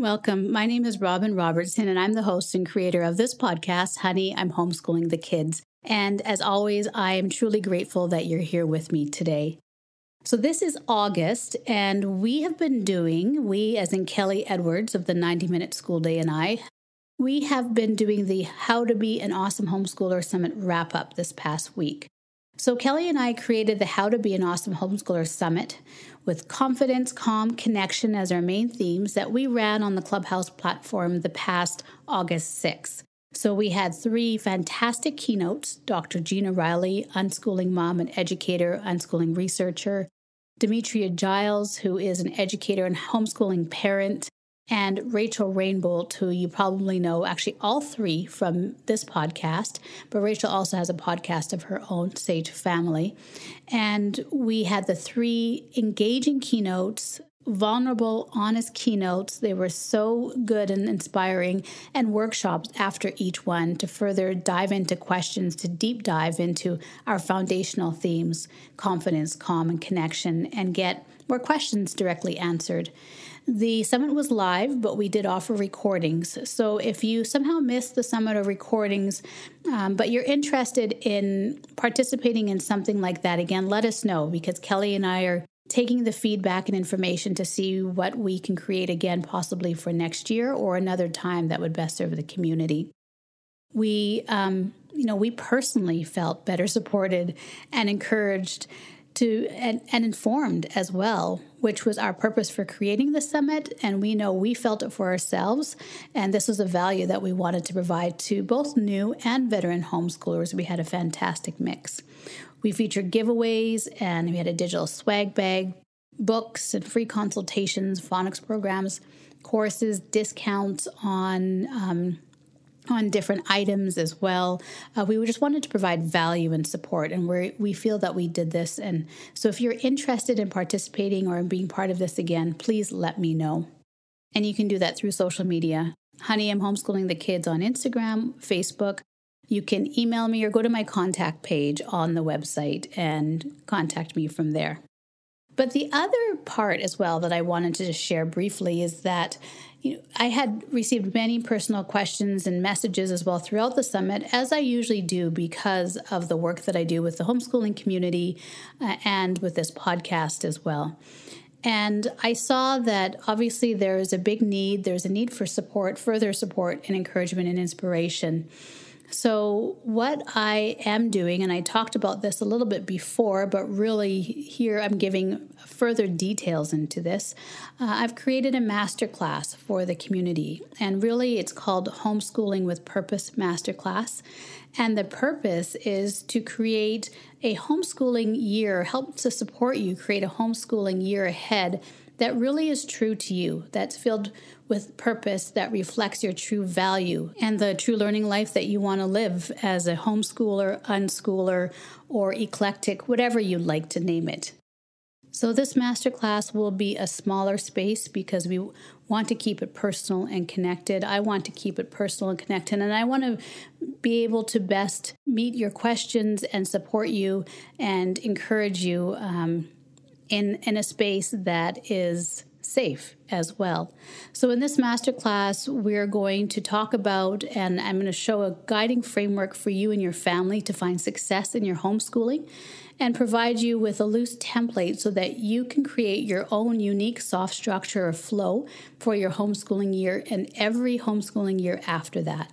Welcome. My name is Robyn Robertson, and I'm the host and creator of this podcast, Honey, I'm Homeschooling the Kids. And as always, I am truly grateful that you're here with me today. So, this is August, and we have been doing, we as in Kelly Edwards of the 90 Minute School Day and I, we have been doing the How to Be an Awesome Homeschooler Summit wrap up this past week. So, Kelly and I created the How to Be an Awesome Homeschooler Summit with confidence, calm, connection as our main themes that we ran on the Clubhouse platform the past August 6th. So we had three fantastic keynotes Dr. Gina Riley, unschooling mom and educator, unschooling researcher, Demetria Giles, who is an educator and homeschooling parent, and Rachel Rainbolt, who you probably know, actually all three from this podcast, but Rachel also has a podcast of her own, Sage Family. And we had the three engaging keynotes vulnerable, honest keynotes. They were so good and inspiring, and workshops after each one to further dive into questions, to deep dive into our foundational themes confidence, calm, and connection, and get more questions directly answered. The summit was live, but we did offer recordings. So if you somehow missed the summit or recordings, um, but you're interested in participating in something like that, again, let us know because Kelly and I are taking the feedback and information to see what we can create again, possibly for next year or another time that would best serve the community. We, um, you know, we personally felt better supported and encouraged to and, and, informed as well, which was our purpose for creating the summit. And we know we felt it for ourselves, and this was a value that we wanted to provide to both new and veteran homeschoolers. We had a fantastic mix. We featured giveaways and we had a digital swag bag, books and free consultations, phonics programs, courses, discounts on um, on different items as well. Uh, we just wanted to provide value and support, and we we feel that we did this. And so, if you're interested in participating or in being part of this again, please let me know. And you can do that through social media. Honey, I'm homeschooling the kids on Instagram, Facebook, you can email me or go to my contact page on the website and contact me from there. But the other part as well that I wanted to just share briefly is that you know, I had received many personal questions and messages as well throughout the summit, as I usually do because of the work that I do with the homeschooling community uh, and with this podcast as well. And I saw that obviously there is a big need, there's a need for support, further support, and encouragement and inspiration. So, what I am doing, and I talked about this a little bit before, but really here I'm giving further details into this. Uh, I've created a masterclass for the community, and really it's called Homeschooling with Purpose Masterclass. And the purpose is to create a homeschooling year, help to support you create a homeschooling year ahead that really is true to you, that's filled with purpose, that reflects your true value and the true learning life that you want to live as a homeschooler, unschooler, or eclectic, whatever you'd like to name it. So, this masterclass will be a smaller space because we want to keep it personal and connected. I want to keep it personal and connected, and I want to be able to best meet your questions and support you and encourage you um, in, in a space that is safe as well. So, in this masterclass, we're going to talk about, and I'm going to show a guiding framework for you and your family to find success in your homeschooling and provide you with a loose template so that you can create your own unique soft structure or flow for your homeschooling year and every homeschooling year after that.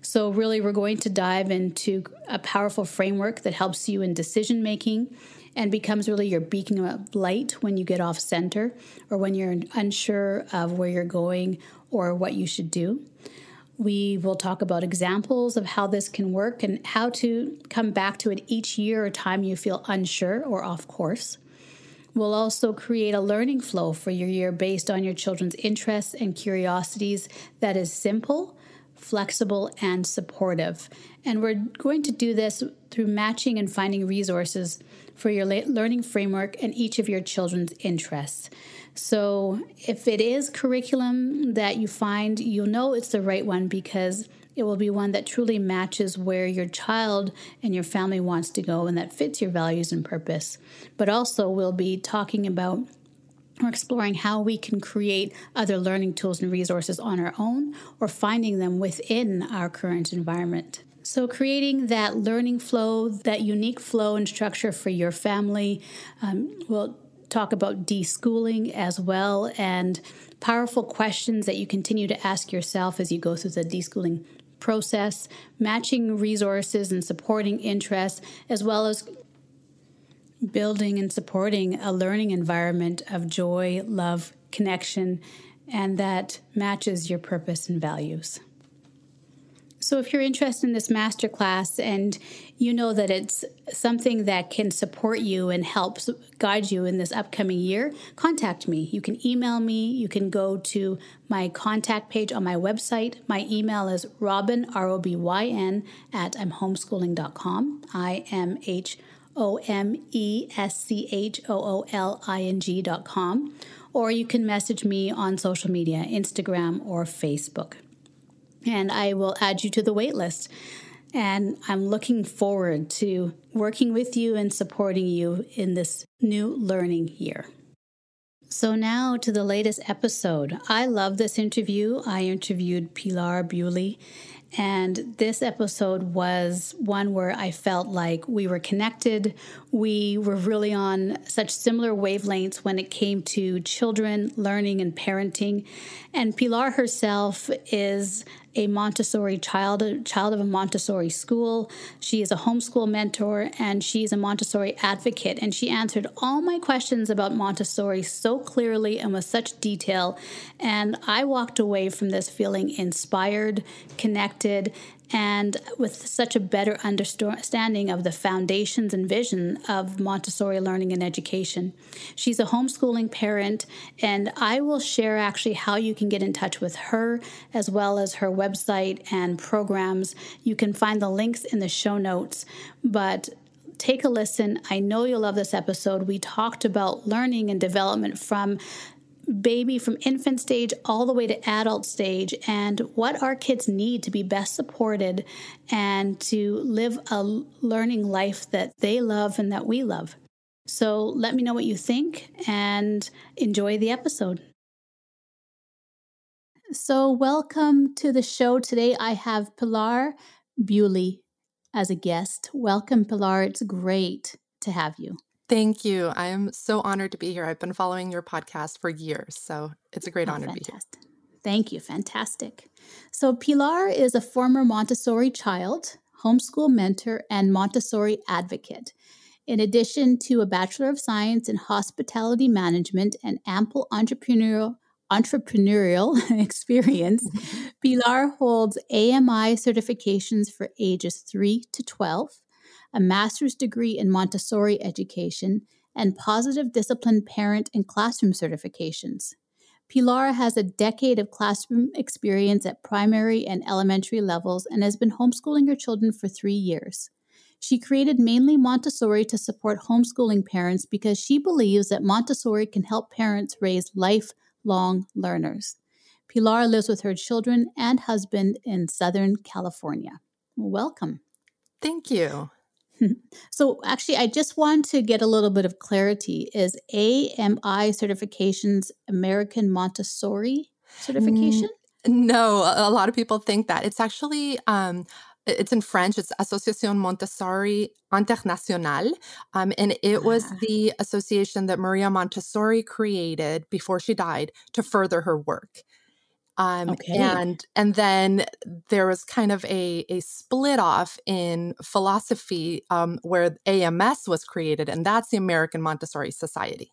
So, really, we're going to dive into a powerful framework that helps you in decision making and becomes really your beacon of light when you get off center or when you're unsure of where you're going or what you should do. We will talk about examples of how this can work and how to come back to it each year or time you feel unsure or off course. We'll also create a learning flow for your year based on your children's interests and curiosities that is simple, flexible, and supportive. And we're going to do this through matching and finding resources for your learning framework and each of your children's interests. So, if it is curriculum that you find, you'll know it's the right one because it will be one that truly matches where your child and your family wants to go and that fits your values and purpose. But also, we'll be talking about We're exploring how we can create other learning tools and resources on our own or finding them within our current environment. So, creating that learning flow, that unique flow and structure for your family. Um, we'll talk about deschooling as well and powerful questions that you continue to ask yourself as you go through the deschooling process, matching resources and supporting interests, as well as building and supporting a learning environment of joy, love, connection, and that matches your purpose and values. So, if you're interested in this masterclass and you know that it's something that can support you and help guide you in this upcoming year, contact me. You can email me. You can go to my contact page on my website. My email is robyn, R O B Y N, at imhomeschooling.com. I M H O M E S C H O O L I N G.com. Or you can message me on social media, Instagram or Facebook and I will add you to the waitlist. And I'm looking forward to working with you and supporting you in this new learning year. So, now to the latest episode. I love this interview. I interviewed Pilar Bewley, and this episode was one where I felt like we were connected. We were really on such similar wavelengths when it came to children, learning, and parenting. And Pilar herself is a Montessori child, a child of a Montessori school. She is a homeschool mentor and she's a Montessori advocate. And she answered all my questions about Montessori so clearly and with such detail. And I walked away from this feeling inspired, connected, and with such a better understanding of the foundations and vision of Montessori learning and education. She's a homeschooling parent, and I will share actually how you can get in touch with her as well as her website and programs. You can find the links in the show notes, but take a listen. I know you'll love this episode. We talked about learning and development from baby from infant stage all the way to adult stage and what our kids need to be best supported and to live a learning life that they love and that we love. So let me know what you think and enjoy the episode. So, welcome to the show. Today I have Pilar Bewley as a guest. Welcome, Pilar. It's great to have you. Thank you. I am so honored to be here. I've been following your podcast for years, so it's a great oh, honor fantastic. to be here. Thank you. Fantastic. So, Pilar is a former Montessori child, homeschool mentor, and Montessori advocate. In addition to a Bachelor of Science in Hospitality Management and ample entrepreneurial entrepreneurial experience, Pilar holds AMI certifications for ages 3 to 12, a master's degree in Montessori education, and positive discipline parent and classroom certifications. Pilar has a decade of classroom experience at primary and elementary levels and has been homeschooling her children for three years. She created mainly Montessori to support homeschooling parents because she believes that Montessori can help parents raise lifelong learners. Pilar lives with her children and husband in Southern California. Welcome. Thank you. so actually i just want to get a little bit of clarity is ami certifications american montessori certification no a lot of people think that it's actually um, it's in French. It's Association Montessori Internationale. Um, and it was ah. the association that Maria Montessori created before she died to further her work. Um, okay. and and then there was kind of a a split off in philosophy um, where AMS was created, and that's the American Montessori Society.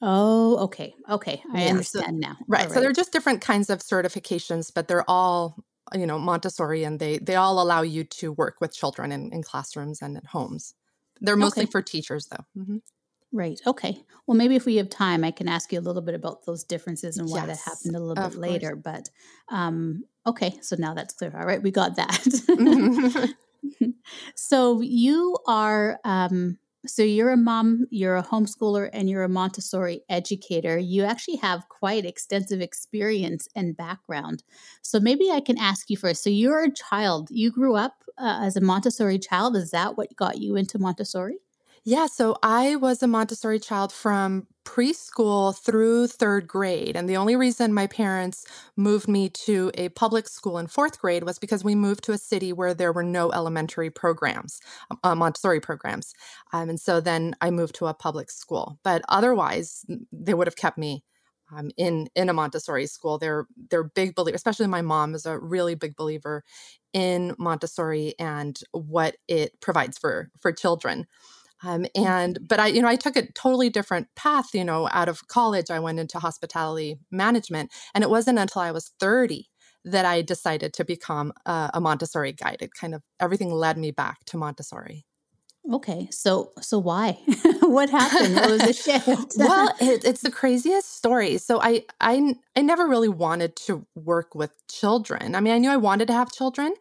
Oh, okay, okay, I yeah, understand so, now. Right, right, so they're just different kinds of certifications, but they're all you know Montessori, and they they all allow you to work with children in, in classrooms and in homes. They're mostly okay. for teachers, though. Mm-hmm. Right. Okay. Well, maybe if we have time, I can ask you a little bit about those differences and why yes, that happened a little bit later. But um, okay, so now that's clear. All right, we got that. so you are, um, so you're a mom, you're a homeschooler, and you're a Montessori educator. You actually have quite extensive experience and background. So maybe I can ask you first. So you're a child. You grew up uh, as a Montessori child. Is that what got you into Montessori? Yeah, so I was a Montessori child from preschool through third grade. And the only reason my parents moved me to a public school in fourth grade was because we moved to a city where there were no elementary programs, uh, Montessori programs. Um, and so then I moved to a public school. But otherwise, they would have kept me um, in in a Montessori school. They're they're big believers, especially my mom is a really big believer in Montessori and what it provides for for children. Um, and mm-hmm. but I, you know, I took a totally different path. You know, out of college, I went into hospitality management, and it wasn't until I was thirty that I decided to become a, a Montessori guide. It kind of everything led me back to Montessori. Okay, so so why? what happened? What was the shift? well, it, it's the craziest story. So I I I never really wanted to work with children. I mean, I knew I wanted to have children,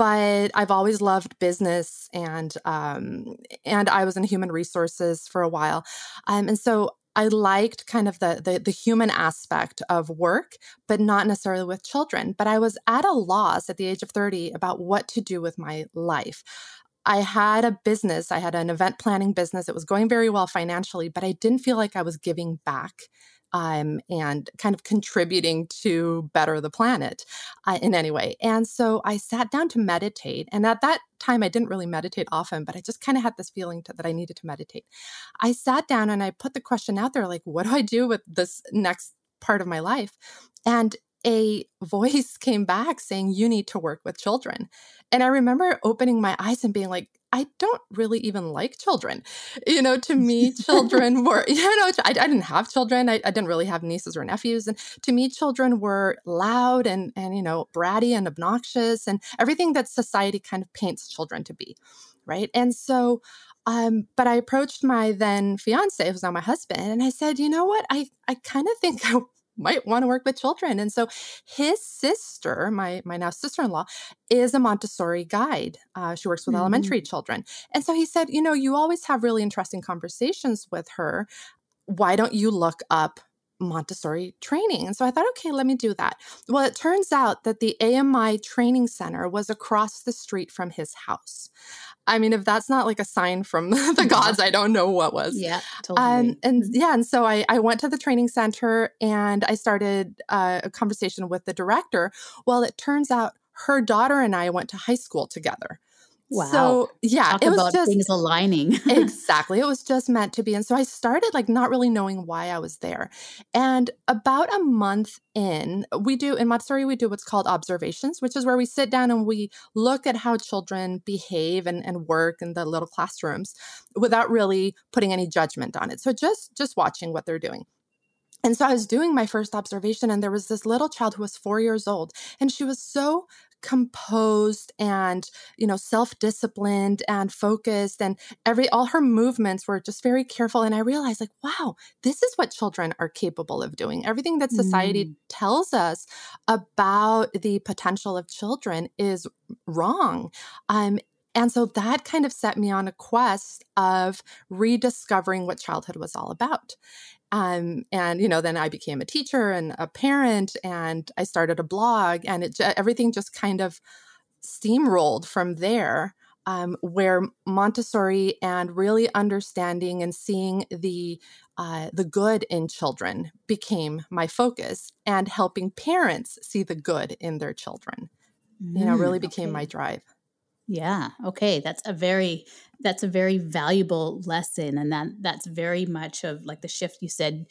but I've always loved business and um, and I was in human resources for a while, um, and so I liked kind of the, the, the human aspect of work, but not necessarily with children. But I was at a loss at the age of thirty about what to do with my life. I had a business, I had an event planning business. It was going very well financially, but I didn't feel like I was giving back um, and kind of contributing to better the planet uh, in any way. And so I sat down to meditate. And at that time, I didn't really meditate often, but I just kind of had this feeling to, that I needed to meditate. I sat down and I put the question out there like, what do I do with this next part of my life? And a voice came back saying, You need to work with children. And I remember opening my eyes and being like, I don't really even like children. You know, to me, children were, you know, I, I didn't have children. I, I, didn't really have nieces or nephews. And to me, children were loud and, and, you know, bratty and obnoxious and everything that society kind of paints children to be. Right. And so, um, but I approached my then fiance, who's now my husband, and I said, you know what? I, I kind of think I might want to work with children. And so his sister, my my now sister-in-law, is a Montessori guide. Uh, she works with mm-hmm. elementary children. And so he said, you know, you always have really interesting conversations with her. Why don't you look up Montessori training. And so I thought, okay, let me do that. Well, it turns out that the AMI training center was across the street from his house. I mean, if that's not like a sign from the gods, I don't know what was. Yeah, totally. Um, and mm-hmm. yeah, and so I, I went to the training center and I started uh, a conversation with the director. Well, it turns out her daughter and I went to high school together. Wow. So yeah, Talk it was just things aligning. exactly. It was just meant to be. And so I started like not really knowing why I was there. And about a month in, we do in Montessori, we do what's called observations, which is where we sit down and we look at how children behave and, and work in the little classrooms without really putting any judgment on it. So just just watching what they're doing. And so I was doing my first observation, and there was this little child who was four years old, and she was so composed and you know self-disciplined and focused and every all her movements were just very careful and i realized like wow this is what children are capable of doing everything that society mm. tells us about the potential of children is wrong um and so that kind of set me on a quest of rediscovering what childhood was all about. Um, and you know, then I became a teacher and a parent, and I started a blog, and it everything just kind of steamrolled from there. Um, where Montessori and really understanding and seeing the uh, the good in children became my focus, and helping parents see the good in their children, mm, you know, really mm, became okay. my drive. Yeah. Okay. That's a very that's a very valuable lesson, and that that's very much of like the shift you said.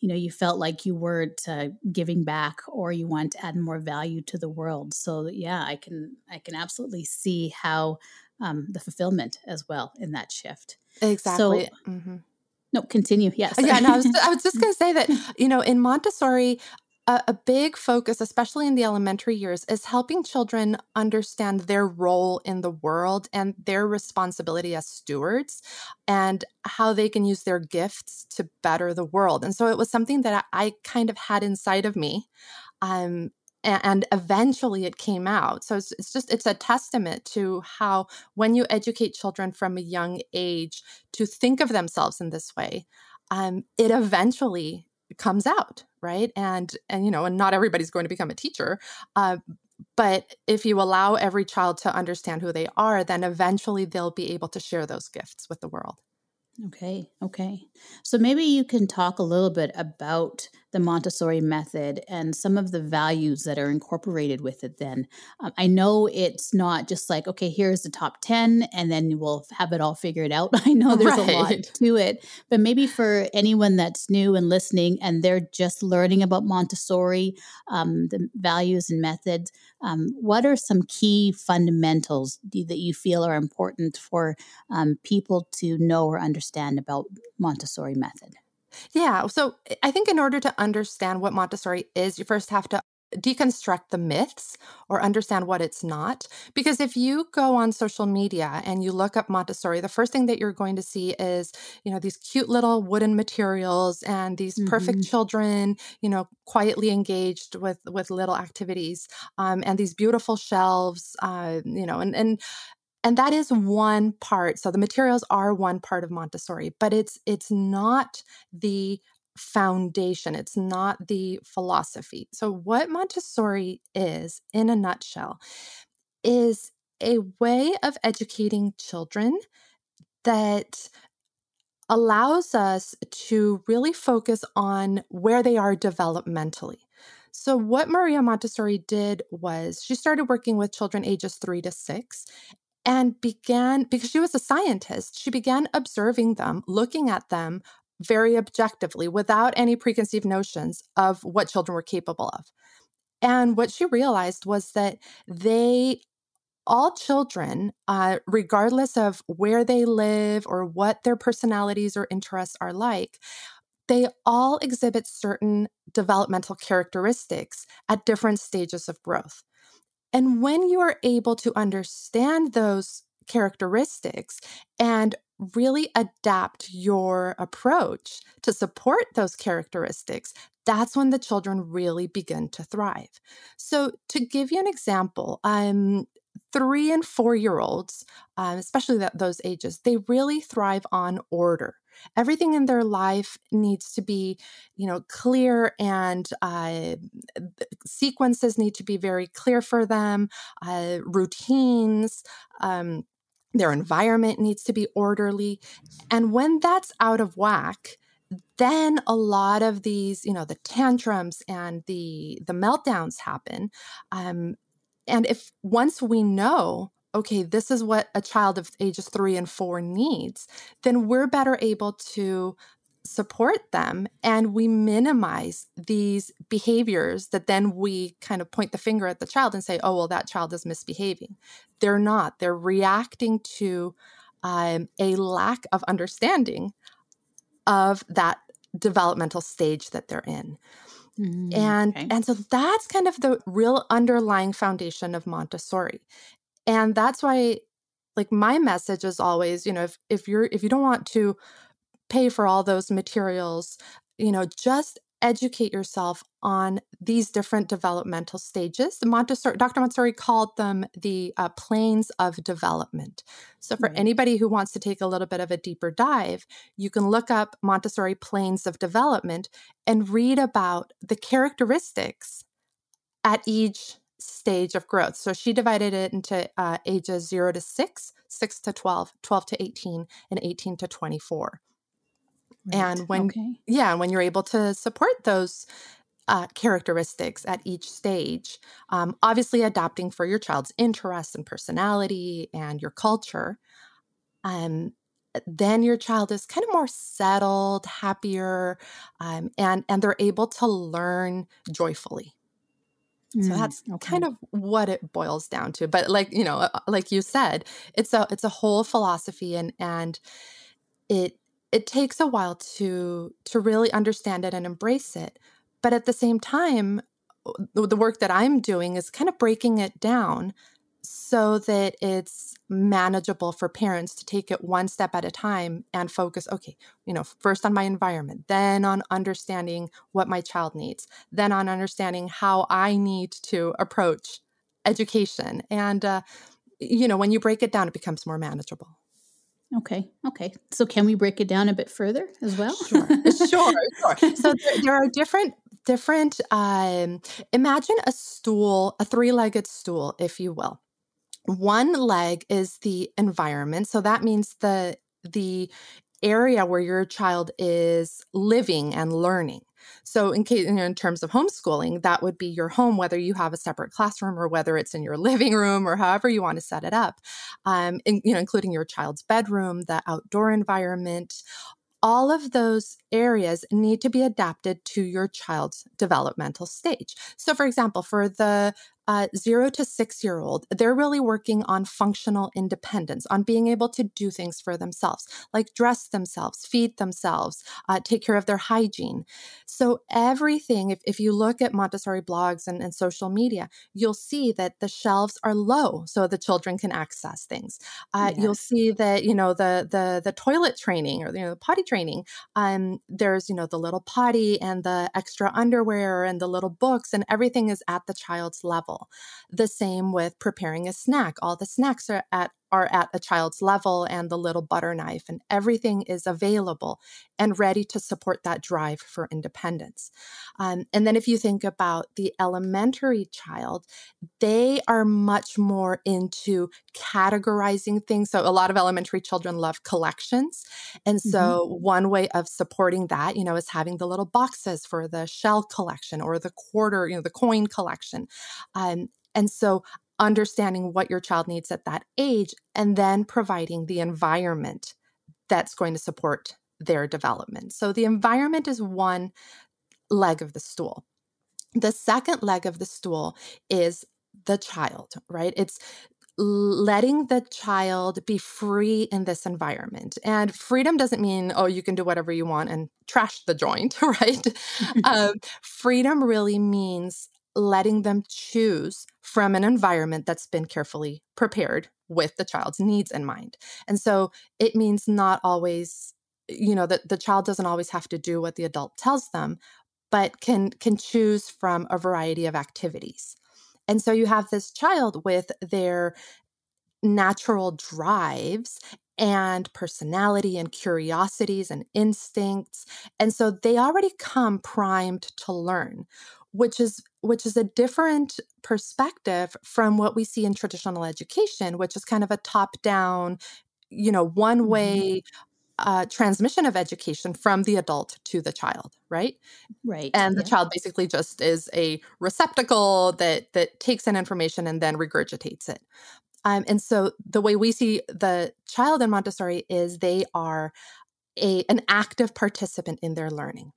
You know, you felt like you weren't uh, giving back, or you want to add more value to the world. So yeah, I can I can absolutely see how um, the fulfillment as well in that shift. Exactly. So, mm-hmm. No, continue. Yes. Yeah, no, I was, I was just going to say that, you know, in Montessori, a, a, big focus, especially in the elementary years, is helping children understand their role in the world and their responsibility as stewards and how they can use their gifts to better the world. And so it was something that I, I kind of had inside of me. Um, and eventually it came out so it's, it's, just it's a testament to how when you educate children from a young age to think of themselves in this way um, it eventually comes out right and and you know and not everybody's going to become a teacher uh, but if you allow every child to understand who they are then eventually they'll be able to share those gifts with the world Okay, okay. So maybe you can talk a little bit about the Montessori method and some of the values that are incorporated with it then. Um, I know it's not just like, okay, here's the top 10 and then we'll have it all figured out. I know there's right. a lot to it, but maybe for anyone that's new and listening and they're just learning about Montessori, um, the values and methods, um, what are some key fundamentals that you feel are important for um, people to know or understand about Montessori method? Yeah. So I think in order to understand what Montessori is, you first have to deconstruct the myths or understand what it's not. Because if you go on social media and you look up Montessori, the first thing that you're going to see is, you know, these cute little wooden materials and these mm-hmm. perfect children, you know, quietly engaged with with little activities, um, and these beautiful shelves, uh, you know, and and and that is one part so the materials are one part of montessori but it's it's not the foundation it's not the philosophy. So what montessori is in a nutshell is a way of educating children that allows us to really focus on where they are developmentally. So, what Maria Montessori did was she started working with children ages three to six, and began, because she was a scientist, she began observing them, looking at them very objectively without any preconceived notions of what children were capable of. And what she realized was that they, all children, uh, regardless of where they live or what their personalities or interests are like, they all exhibit certain developmental characteristics at different stages of growth. And when you are able to understand those characteristics and really adapt your approach to support those characteristics, that's when the children really begin to thrive. So, to give you an example, um, three and four year olds, um, especially that, those ages, they really thrive on order everything in their life needs to be you know clear and uh, sequences need to be very clear for them uh, routines um, their environment needs to be orderly. And when that's out of whack then a lot of these you know the tantrums and the the meltdowns happen um, and if once we know okay, this is what a child of ages three and four needs, then we're better able to support them and we minimize these behaviors that then we kind of point the finger at the child and say, oh, well, that child is misbehaving. They're not. They're reacting to um, a lack of understanding of that developmental stage that they're in. Mm, and okay. and so that's kind of the real underlying foundation of Montessori and that's why like my message is always you know if, if you're if you don't want to pay for all those materials you know just educate yourself on these different developmental stages. Montessori, Dr. Montessori called them the uh, planes of development. So, for right. anybody who wants to take a little bit of a deeper dive, you can look up Montessori planes of development and read about the characteristics at each stage of growth. So she divided it into uh, ages 0 to 6, 6 to 12, 12 to 18, and 18 to 24. Right. And when, okay. yeah, when you're able to support those uh, characteristics at each stage, um, obviously adapting for your child's interests and personality and your culture, um, then your child is kind of more settled, happier, um, and and they're able to learn joyfully. So mm, that's okay. kind of what it boils down to. But like, you know, uh, like you said, it's a it's a whole philosophy and and it it takes a while to to really understand it and embrace it. But at the same time, the work that I'm doing is kind of breaking it down so that it's manageable for parents to take it one step at a time and focus okay you know first on my environment then on understanding what my child needs then on understanding how i need to approach education and uh, you know when you break it down it becomes more manageable Okay. Okay. So can we break it down a bit further as well? Sure. sure. Sure. So there, there, are different different um imagine a stool, a three-legged stool, if you will. One leg is the environment. So that means the the area where your child is living and learning. So, in case in terms of homeschooling, that would be your home, whether you have a separate classroom or whether it's in your living room or however you want to set it up, um, in, you know, including your child's bedroom, the outdoor environment. All of those areas need to be adapted to your child's developmental stage. So, for example, for the uh, zero to six year old, they're really working on functional independence, on being able to do things for themselves, like dress themselves, feed themselves, uh, take care of their hygiene. So, everything, if, if you look at Montessori blogs and, and social media, you'll see that the shelves are low so the children can access things. Uh, yes. You'll see that, you know, the, the, the toilet training or, you know, the potty training, um, there's, you know, the little potty and the extra underwear and the little books, and everything is at the child's level. The same with preparing a snack. All the snacks are at are at a child's level and the little butter knife and everything is available and ready to support that drive for independence. Um, and then if you think about the elementary child, they are much more into categorizing things. So a lot of elementary children love collections. And so mm-hmm. one way of supporting that, you know, is having the little boxes for the shell collection or the quarter, you know, the coin collection. Um, and so understanding what your child needs at that age and then providing the environment that's going to support their development. So the environment is one leg of the stool. The second leg of the stool is the child, right? It's letting the child be free in this environment. And freedom doesn't mean, oh, you can do whatever you want and trash the joint, right? um, freedom really means letting them choose from an environment that's been carefully prepared with the child's needs in mind. And so it means not always you know that the child doesn't always have to do what the adult tells them but can can choose from a variety of activities. And so you have this child with their natural drives and personality and curiosities and instincts. And so they already come primed to learn which is which is a different perspective from what we see in traditional education which is kind of a top down you know one mm-hmm. way uh, transmission of education from the adult to the child right? Right and the child basically just is a receptacle that that takes in information and then regurgitates it. Um, and so the way we see the child in montessori is they are a an active participant in their learning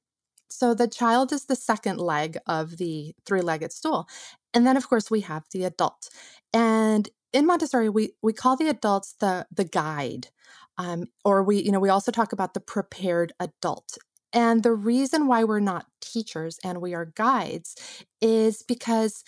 so the child is the second leg of the three legged stool. And then, of course, we have the adult. And in Montessori, we, we call the adults the, the guide. Um, or we, you know, we also talk about the prepared adult. And the reason why we're not teachers and we are guides is because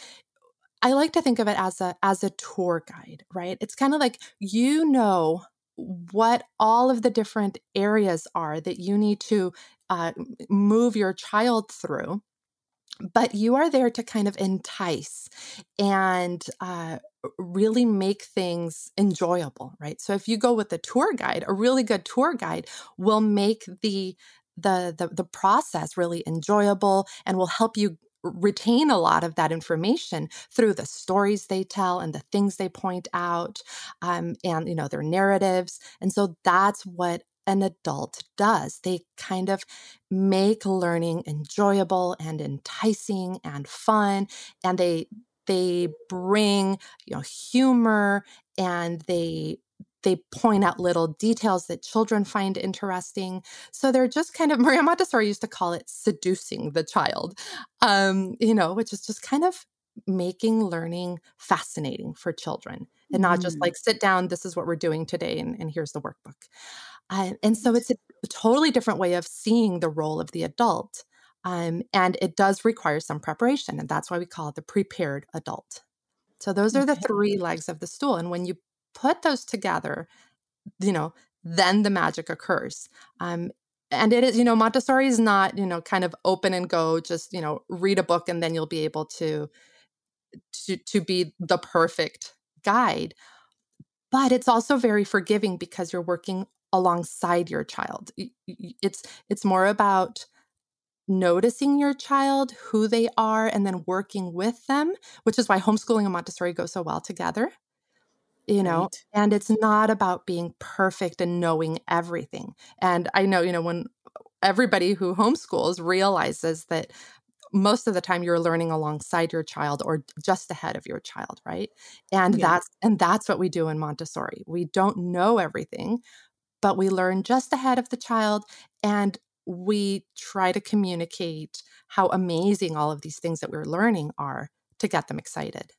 I like to think of it as a as a tour guide, right? It's kind of like you know what all of the different areas are that you need to uh, move your child through but you are there to kind of entice and uh, really make things enjoyable right? So if you go with a tour guide a really good tour guide will make the the the, the process really enjoyable and will help you retain a lot of that information through the stories they tell and the things they point out um, and you know their narratives and so that's what an adult does. They kind of make learning enjoyable and enticing and fun and they they bring you know humor and they they point out little details that children find interesting. So they're just kind of Maria Montessori used to call it seducing the child, um, you know, which is just kind of making learning fascinating for children and not just mm. like sit down this is what we're doing today and, and here's the workbook uh, and so it's a, a, totally different way of seeing the role of the adult um, and it does require some preparation and that's why we call it the prepared adult so those are the three legs of the stool and when you put those together you know then the magic occurs um, and it is you know montessori is not you know kind of open and go just you know read a book and then you'll be able to to to be the perfect guide but it's also very forgiving because you're working alongside your child. It's it's more about noticing your child who they are and then working with them which is why homeschooling and montessori go so well together you know right. and it's not about being perfect and knowing everything and i know you know when everybody who homeschools realizes that most of the time you're learning alongside your child or just ahead of your child right and yeah. that's and that's what we do in montessori we don't know everything but we learn just ahead of the child and we try to communicate how amazing all of these things that we're learning are to get them excited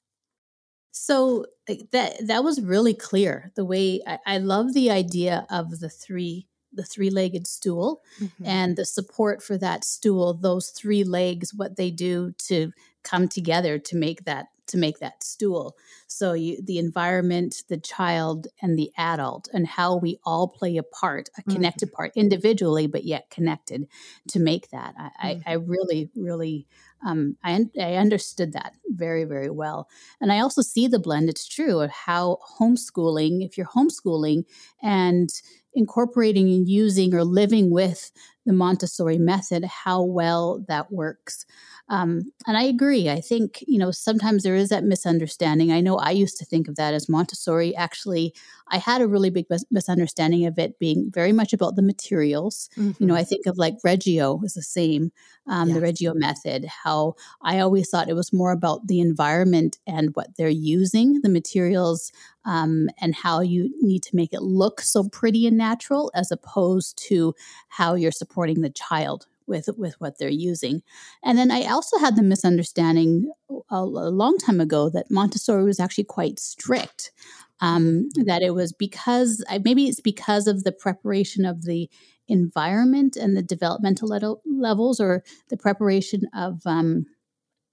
so that that was really clear. The way I, I love the idea of the three the three legged stool mm-hmm. and the support for that stool. Those three legs, what they do to come together to make that to make that stool. So you, the environment, the child, and the adult, and how we all play a part, a connected mm-hmm. part, individually but yet connected, to make that. I, mm-hmm. I, I really, really um, I, I understood that very, very well. And I also see the blend, it's true, of how homeschooling, if you're homeschooling and incorporating and using or living with the Montessori method, how well that works. Um, and I agree. I think, you know, sometimes there is that misunderstanding. I know I used to think of that as Montessori. Actually, I had a really big mis- misunderstanding of it being very much about the materials. Mm-hmm. You know, I mm-hmm. think of like Reggio is the same, um, yes. the Reggio method, how I always thought it was more about the environment and what they're using, the materials, um, and how you need to make it look so pretty and natural as opposed to how you're supporting the child with with what they're using. And then I also had the misunderstanding a, a long time ago that Montessori was actually quite strict. Um, that it was because maybe it's because of the preparation of the environment and the developmental le- levels, or the preparation of um,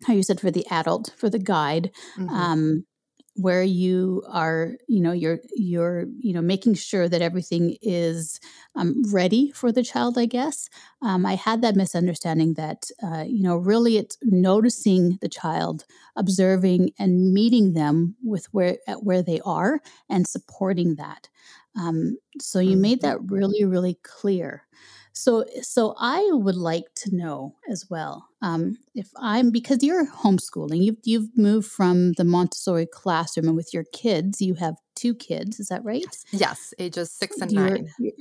how you said for the adult for the guide. Mm-hmm. Um, where you are you know you're you're you know making sure that everything is um, ready for the child i guess. Um, i had that misunderstanding that uh, you know really it's noticing the child observing and meeting them with where at where they are and supporting that. Um, so you made mm-hmm. that really really clear so, so I would like to know as well um, if I'm because you're homeschooling. You've you've moved from the Montessori classroom, and with your kids, you have two kids. Is that right? Yes, ages six and you're, 9 you're,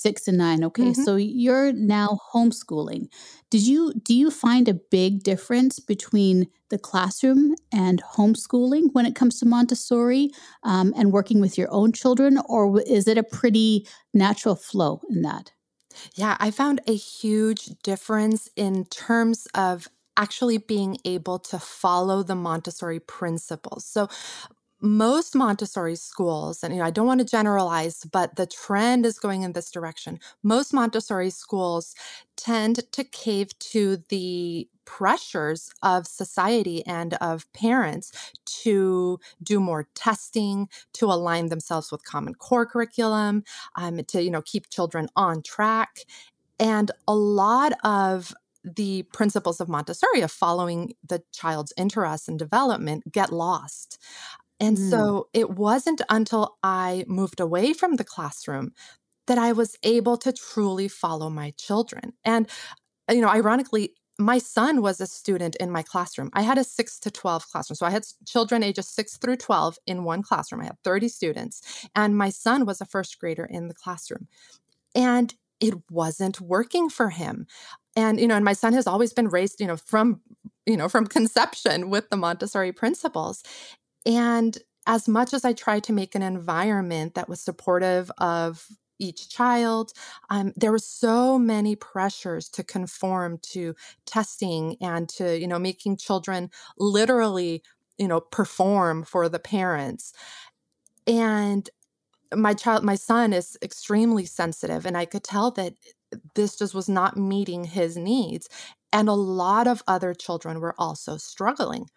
six and nine okay mm-hmm. so you're now homeschooling did you do you find a big difference between the classroom and homeschooling when it comes to montessori um, and working with your own children or is it a pretty natural flow in that yeah i found a huge difference in terms of actually being able to follow the Montessori principles. So, most Montessori schools, and you know, I don't want to generalize, but the trend is going in this direction. Most Montessori schools tend to cave to the pressures of society and of parents to do more testing, to align themselves with Common Core curriculum, um, to you know keep children on track, and a lot of the principles of Montessori of following the child's interests and development get lost. And mm. so it wasn't until I moved away from the classroom that I was able to truly follow my children. And, uh, you know, ironically, my son was a student in my classroom. I had a 6 to 12 classroom. So I had children ages 6 through 12 in one classroom. I had 30 students, and my son was a first grader in the classroom. And it wasn't working for him. And you know, and my son has always been raised, you know, from you know, from conception with the Montessori principles. And as much as I tried to make an environment that was supportive of each child. Um, there were so many pressures to conform to testing and to, you know, making children literally, you know, perform for the parents. And my child, my son is extremely sensitive, and I could tell that this just was not meeting his needs. And a lot of other children were also struggling.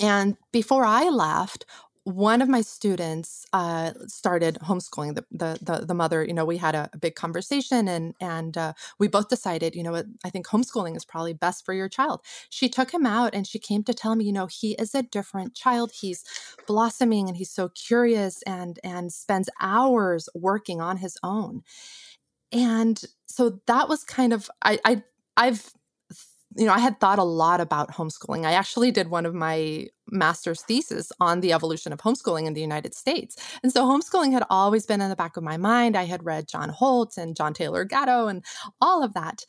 And before I left, one of my students uh, started homeschooling the, the, the the mother. You know, we had a, a big conversation, and and uh, we both decided, you know, I think homeschooling is probably best for your child. She took him out, and she came to tell me, you know, he is a different child. He's blossoming, and he's so curious, and and spends hours working on his own. And so that was kind of I, I I've you know, I had thought a lot about homeschooling. I actually did one of my master's thesis on the evolution of homeschooling in the United States. And so homeschooling had always been in the back of my mind. I had read John Holt and John Taylor Gatto and all of that.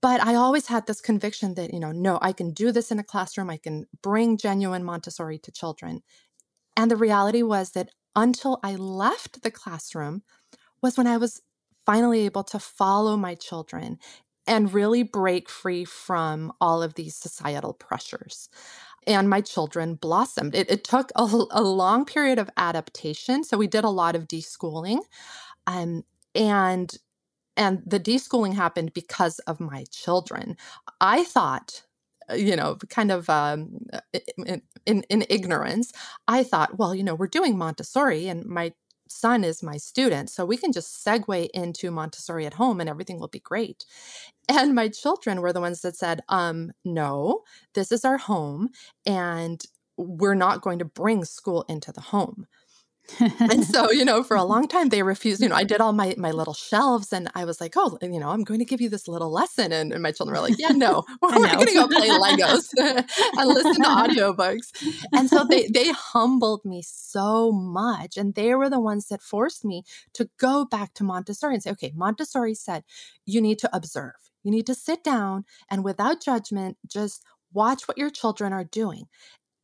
But I always had this conviction that, you know, no, I can do this in a classroom. I can bring genuine Montessori to children. And the reality was that until I left the classroom was when I was finally able to follow my children and really break free from all of these societal pressures. And my children blossomed. It, it took a, a, long period of adaptation. So we did a lot of deschooling. Um, and and the deschooling happened because of my children. I thought, uh, you know, kind of um, in, in, in ignorance, I thought, well, you know, we're doing Montessori, and my son is my student. So we can just segue into Montessori at home and everything will be great. And my children were the ones that said, um, no, this is our home and we're not going to bring school into the home and so, you know, for a long time they refused. You know, I did all my my little shelves and I was like, oh, you know, I'm going to give you this little lesson. And, and my children were like, yeah, no, we're going to go play Legos and listen to audiobooks. And so they they humbled me so much. And they were the ones that forced me to go back to Montessori and say, okay, Montessori said you need to observe. You need to sit down and without judgment, just watch what your children are doing.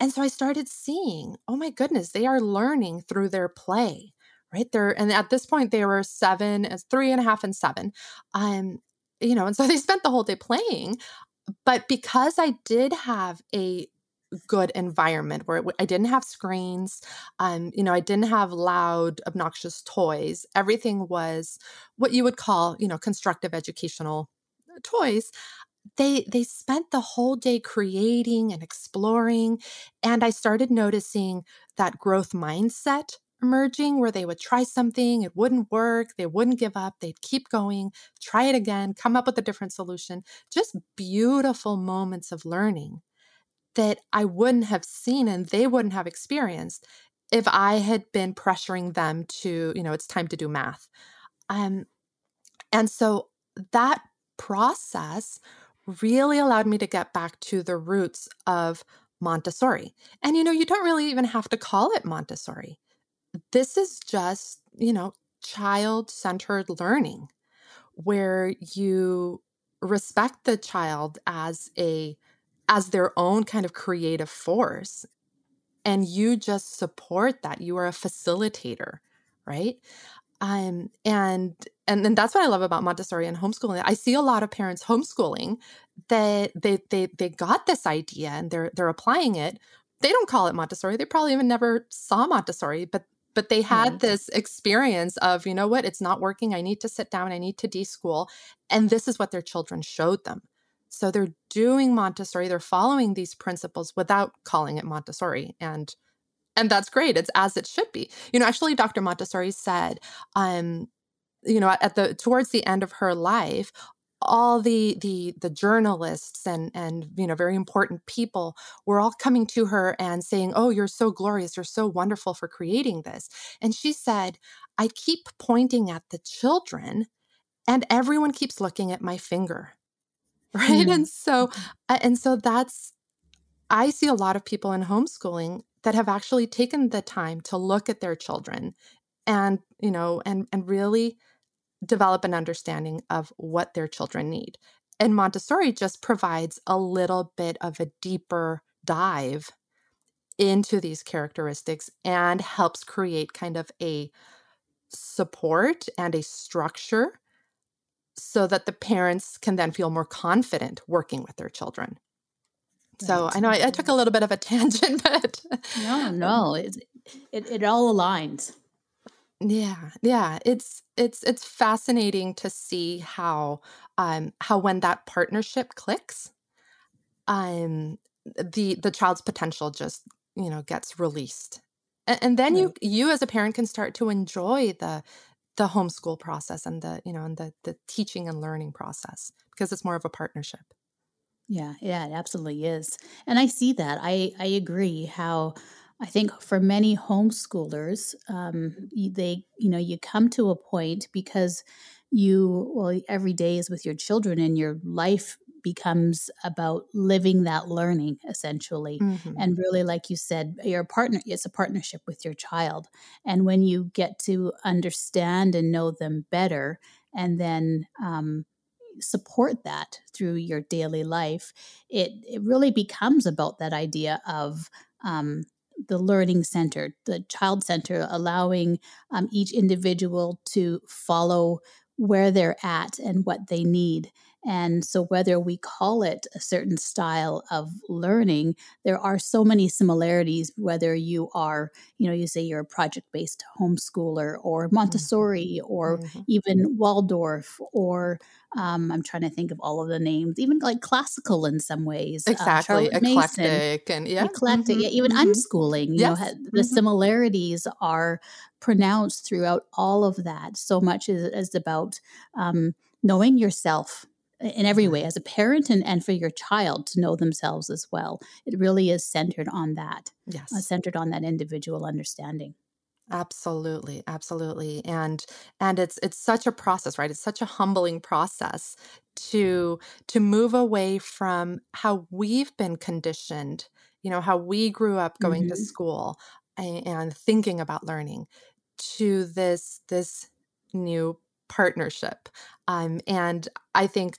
And so I started seeing, oh my goodness, they are learning through their play, right? They're, and at this point, they were seven, as three and a half and seven. Um, you know, and so they spent the whole day playing. But because I did have a good environment where I didn't have screens, um, you know, I didn't have loud, obnoxious toys. Everything was what you would call, you know, constructive educational toys they they spent the whole day creating and exploring and i started noticing that growth mindset emerging where they would try something it wouldn't work they wouldn't give up they'd keep going try it again come up with a different solution just beautiful moments of learning that i wouldn't have seen and they wouldn't have experienced if i had been pressuring them to you know it's time to do math. Um and so that process really allowed me to get back to the roots of Montessori. And you know, you don't really even have to call it Montessori. This is just, you know, child centered learning where you respect the child as a as their own kind of creative force and you just support that you are a facilitator right um, and and then that's what I love about Montessori and homeschooling. I see a lot of parents homeschooling that they they they got this idea and they're they're applying it. They don't call it Montessori. They probably even never saw Montessori, but but they had mm. this experience of you know what it's not working. I need to sit down. I need to deschool, and this is what their children showed them. So they're doing Montessori. They're following these principles without calling it Montessori, and and that's great it's as it should be you know actually dr montessori said um you know at the towards the end of her life all the the the journalists and and you know very important people were all coming to her and saying oh you're so glorious you're so wonderful for creating this and she said i keep pointing at the children and everyone keeps looking at my finger right mm. and so mm-hmm. and so that's i see a lot of people in homeschooling that have actually taken the time to look at their children and you know and and really develop an understanding of what their children need. And montessori just provides a little bit of a deeper dive into these characteristics and helps create kind of a support and a structure so that the parents can then feel more confident working with their children so That's I know I, I, took a little bit of a tangent, but no, no, it, it it all aligns. Yeah, yeah, it's it's it's fascinating to see how um how when that partnership clicks, um the the child's potential just you know gets released, and, and then right. you you as a parent can start to enjoy the the homeschool process and the you know and the the teaching and learning process because it's more of a partnership. Yeah, yeah, it absolutely is. And I see that. I, I agree how I think for many homeschoolers, um, they, you know, you come to a point because you, well, every day is with your children and your life becomes about living that learning essentially mm-hmm. and really like you said your partner it's a partnership with your child and when you get to understand and know them better and then um, support that through your daily life it it really becomes about that idea of um, the learning center, the child center, allowing um, each individual to follow where they're at and what they need. And so, whether we call it a certain style of learning, there are so many similarities, whether you are, you know, you say you're a project based homeschooler or mm-hmm. Montessori or mm-hmm. even Waldorf or um, I'm trying to think of all of the names, even like classical in some ways. Uh, exactly, uh, eclectic Mason, and yeah, eclectic. Mm-hmm. Yeah, even mm-hmm. unschooling. You yes. know, the mm-hmm. similarities are pronounced throughout all of that. So much is, is about um, knowing yourself in every way as a parent and, and for your child to know themselves as well. It really is centered on that. Yes. Uh, centered on that individual understanding. Absolutely, absolutely. And and it's it's such a process, right? It's such a humbling process to to move away from how we've been conditioned, you know, how we grew up going mm-hmm. to school and, and thinking about learning to this this new partnership. Um, and I think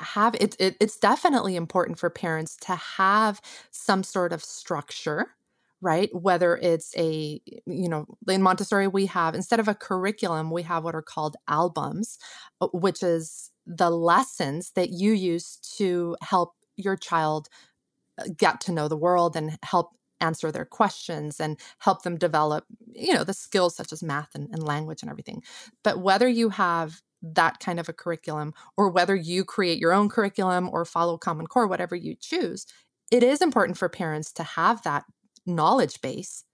have it, it, it's definitely important for parents to have some sort of structure right? Whether it's a you know in montessori we have instead of a curriculum we have what are called albums uh, which is the lessons that you use to help your child uh, get to know the world and help answer their questions and help them develop you know the skills such as math and, and language and everything. But whether you have that kind of a curriculum or whether you create your own curriculum or follow common core whatever you choose it is important for parents to have that knowledge base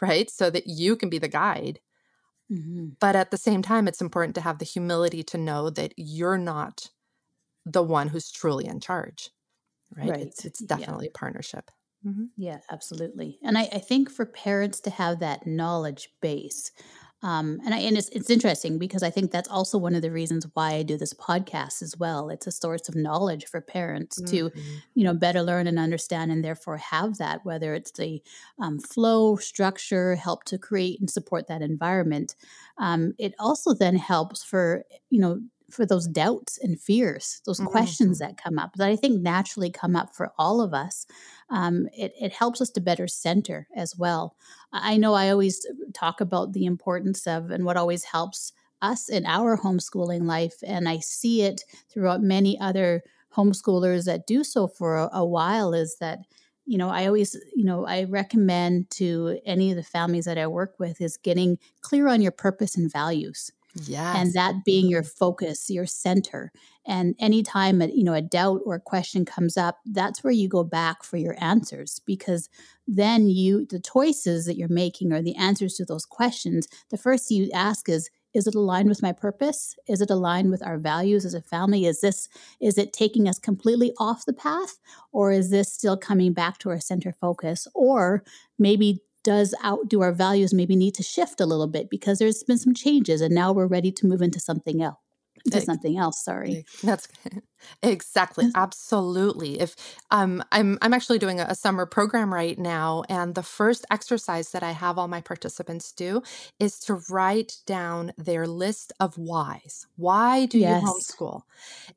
right so that you can be the guide mm-hmm. but at the same time it's important to have the humility to know that you're not the one who's truly in charge right, right. It's, it's definitely yeah. a partnership mm-hmm. yeah absolutely and I, I think for parents to have that knowledge base um, and I, and it's, it's interesting because I think that's also one of the reasons why I do this podcast as well. It's a source of knowledge for parents mm-hmm. to, you know, better learn and understand, and therefore have that. Whether it's the um, flow, structure, help to create and support that environment. Um, it also then helps for you know for those doubts and fears, those mm-hmm. questions that come up that I think naturally come up for all of us. Um, it, it helps us to better center as well. I know I always talk about the importance of and what always helps us in our homeschooling life, and I see it throughout many other homeschoolers that do so for a, a while is that you know i always you know i recommend to any of the families that i work with is getting clear on your purpose and values Yes. And that being your focus, your center. And anytime a, you know a doubt or a question comes up, that's where you go back for your answers because then you the choices that you're making or the answers to those questions, the first you ask is is it aligned with my purpose is it aligned with our values as a family is this is it taking us completely off the path or is this still coming back to our center focus or maybe does outdo our values maybe need to shift a little bit because there's been some changes and now we're ready to move into something else to something else sorry. that's Exactly. Absolutely. If um, I'm I'm actually doing a, a, summer program right now, and the first exercise that I have all my participants do is to write down their list of whys. Why do yes. you homeschool?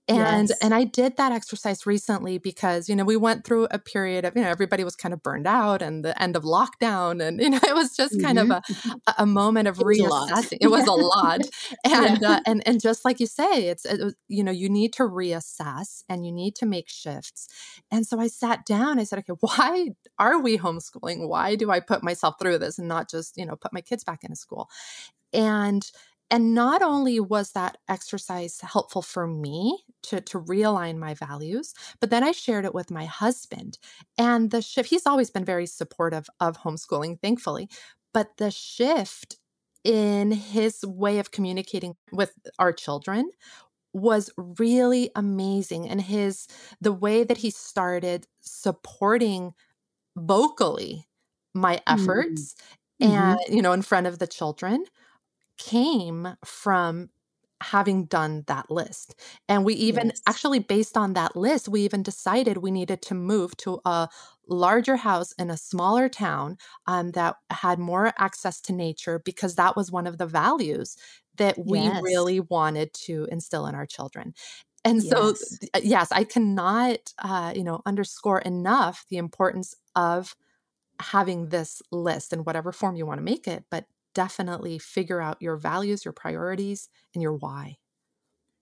And yes. and I did that exercise recently because you know we went through a period of you know everybody was kind of burned out and the end of lockdown, and you know it was just mm-hmm. kind of mm-hmm. a, a moment of it reassessing. It was a lot, and yeah. uh, and and just like you say, it's it, you know you need to reassess and you need to make shifts. And so I sat down, I said, okay, why are we homeschooling? Why do I put myself through this and not just, you know, put my kids back into school? And and not only was that exercise helpful for me to, to realign my values, but then I shared it with my husband. And the shift, he's always been very supportive of homeschooling, thankfully. But the shift in his way of communicating with our children was really amazing and his the way that he started supporting vocally my mm-hmm. efforts mm-hmm. and you know in front of the children came from having done that list. And we even yes. actually, based on that list, we even decided we needed to move to a larger house in a smaller town um, that had more access to nature because that was one of the values that we yes. really wanted to instill in our children. And so, yes, uh, yes I cannot, uh, you know, underscore enough the importance of having this list in whatever form you want to make it, but definitely figure out your values, your priorities, and your why.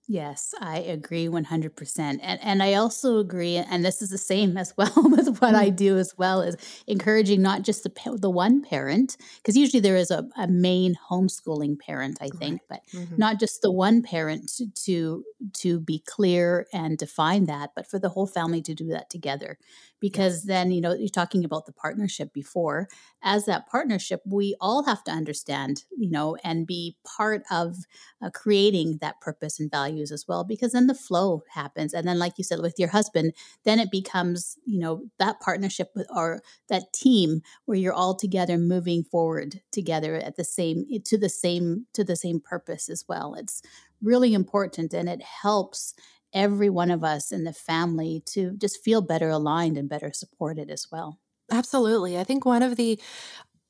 Yes, I agree 100%. And and I also agree and this is the same as well with what I mm-hmm. do as well is encouraging not just the the one parent because usually there is a, a main homeschooling parent I think, right. but mm-hmm. not just the one parent to, to be clear and define that, but for the whole family to do that together because then you know you're talking about the partnership before as that partnership we all have to understand you know and be part of uh, creating that purpose and values as well because then the flow happens and then like you said with your husband then it becomes you know that partnership with or that team where you're all together moving forward together at the same to the same to the same purpose as well it's really important and it helps every one of us in the family to just feel better aligned and better supported as well. Absolutely. I think one of the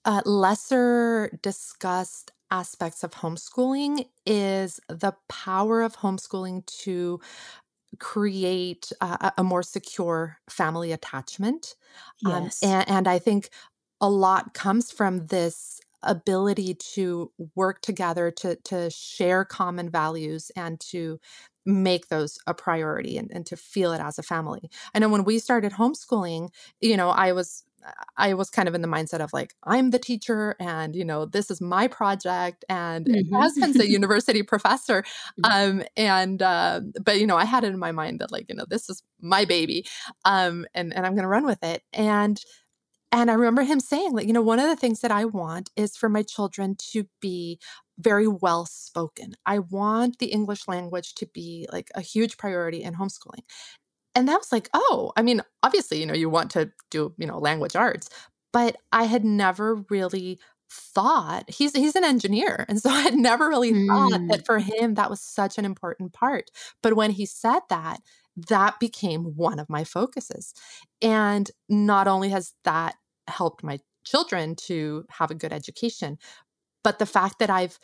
uh, lesser discussed aspects of homeschooling is the power of homeschooling to create uh, a more secure family attachment. Um, yes. Um, and, and I think a lot comes from this ability to work together to to share common values and to make those a priority and, and to feel it as a family. I know when we started homeschooling, you know, I was I was kind of in the mindset of like, I'm the teacher and, you know, this is my project. And mm-hmm. my husband's a university professor. Um, and, uh, but, you know, I had it in my mind that like, you know, this is my baby. Um, and, and I'm going to run with it. And, and I remember him saying, like, you know, one of the things that I want is for my children to be very well spoken. I want the English language to be like a huge priority in homeschooling. And that was like, oh, I mean, obviously, you know, you want to do, you know, language arts, but I had never really thought he's he's an engineer and so i had never really mm. thought that mm. for him that was such an important part but when he said that that became one of my focuses and not only has that helped my children to have a good education but the fact that i've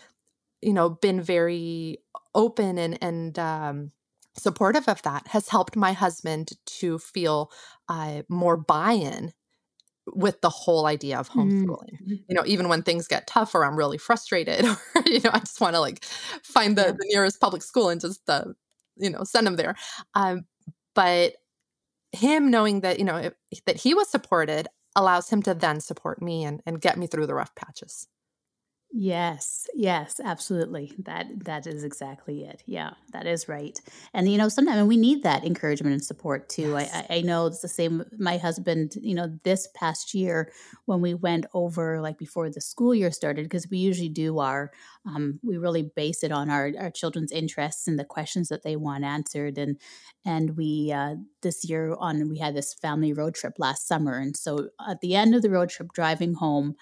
you know been very open and and um, supportive of that has helped my husband to feel uh, more buy-in with the whole idea of homeschooling. Mm. You know, even when things get tough or I'm really frustrated or you know, I just want to like find the, yeah. the nearest public school and just uh, you know, send them there. Um, but him knowing that, you know, if, that he was supported allows him to then support me and, and get me through the rough patches. Yes, yes, absolutely. That that is exactly it. Yeah, that is right. And you know, sometimes we need that encouragement and support too. Yes. I, I know it's the same. My husband, you know, this past year when we went over like before the school year started, because we usually do our, um, we really base it on our our children's interests and the questions that they want answered. And and we uh, this year on we had this family road trip last summer, and so at the end of the road trip, driving home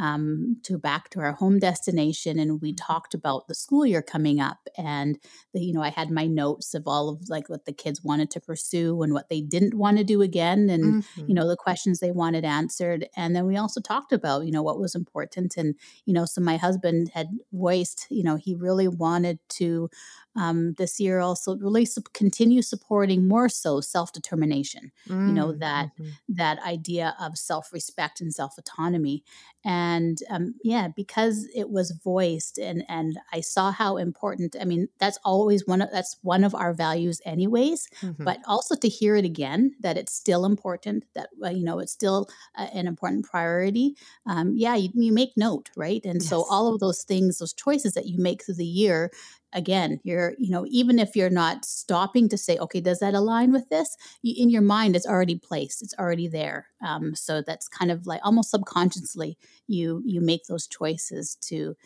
um, to back to our home destination and we mm-hmm. talked about the school year coming up and the, you know i had my notes of all of like what the kids wanted to pursue and what they didn't want to do again and mm-hmm. you know the questions they wanted answered and then we also talked about you know what was important and you know so my husband had voiced you know he really wanted to um, this year also really su- continue supporting more so self-determination mm, you know mm, that mm-hmm. that idea of self-respect and self-autonomy and um, yeah because it was voiced and and i saw how important i mean that's always one of that's one of our values anyways mm-hmm. but also to hear it again that it's still important that uh, you know it's still uh, an important priority um, yeah you, you, make note right and yes. so all of those things those choices that you make through the year again you're you know even if you're not stopping to say okay does that align with this you, in your mind it's already placed it's already there um, so that's kind of like almost subconsciously you you make those choices to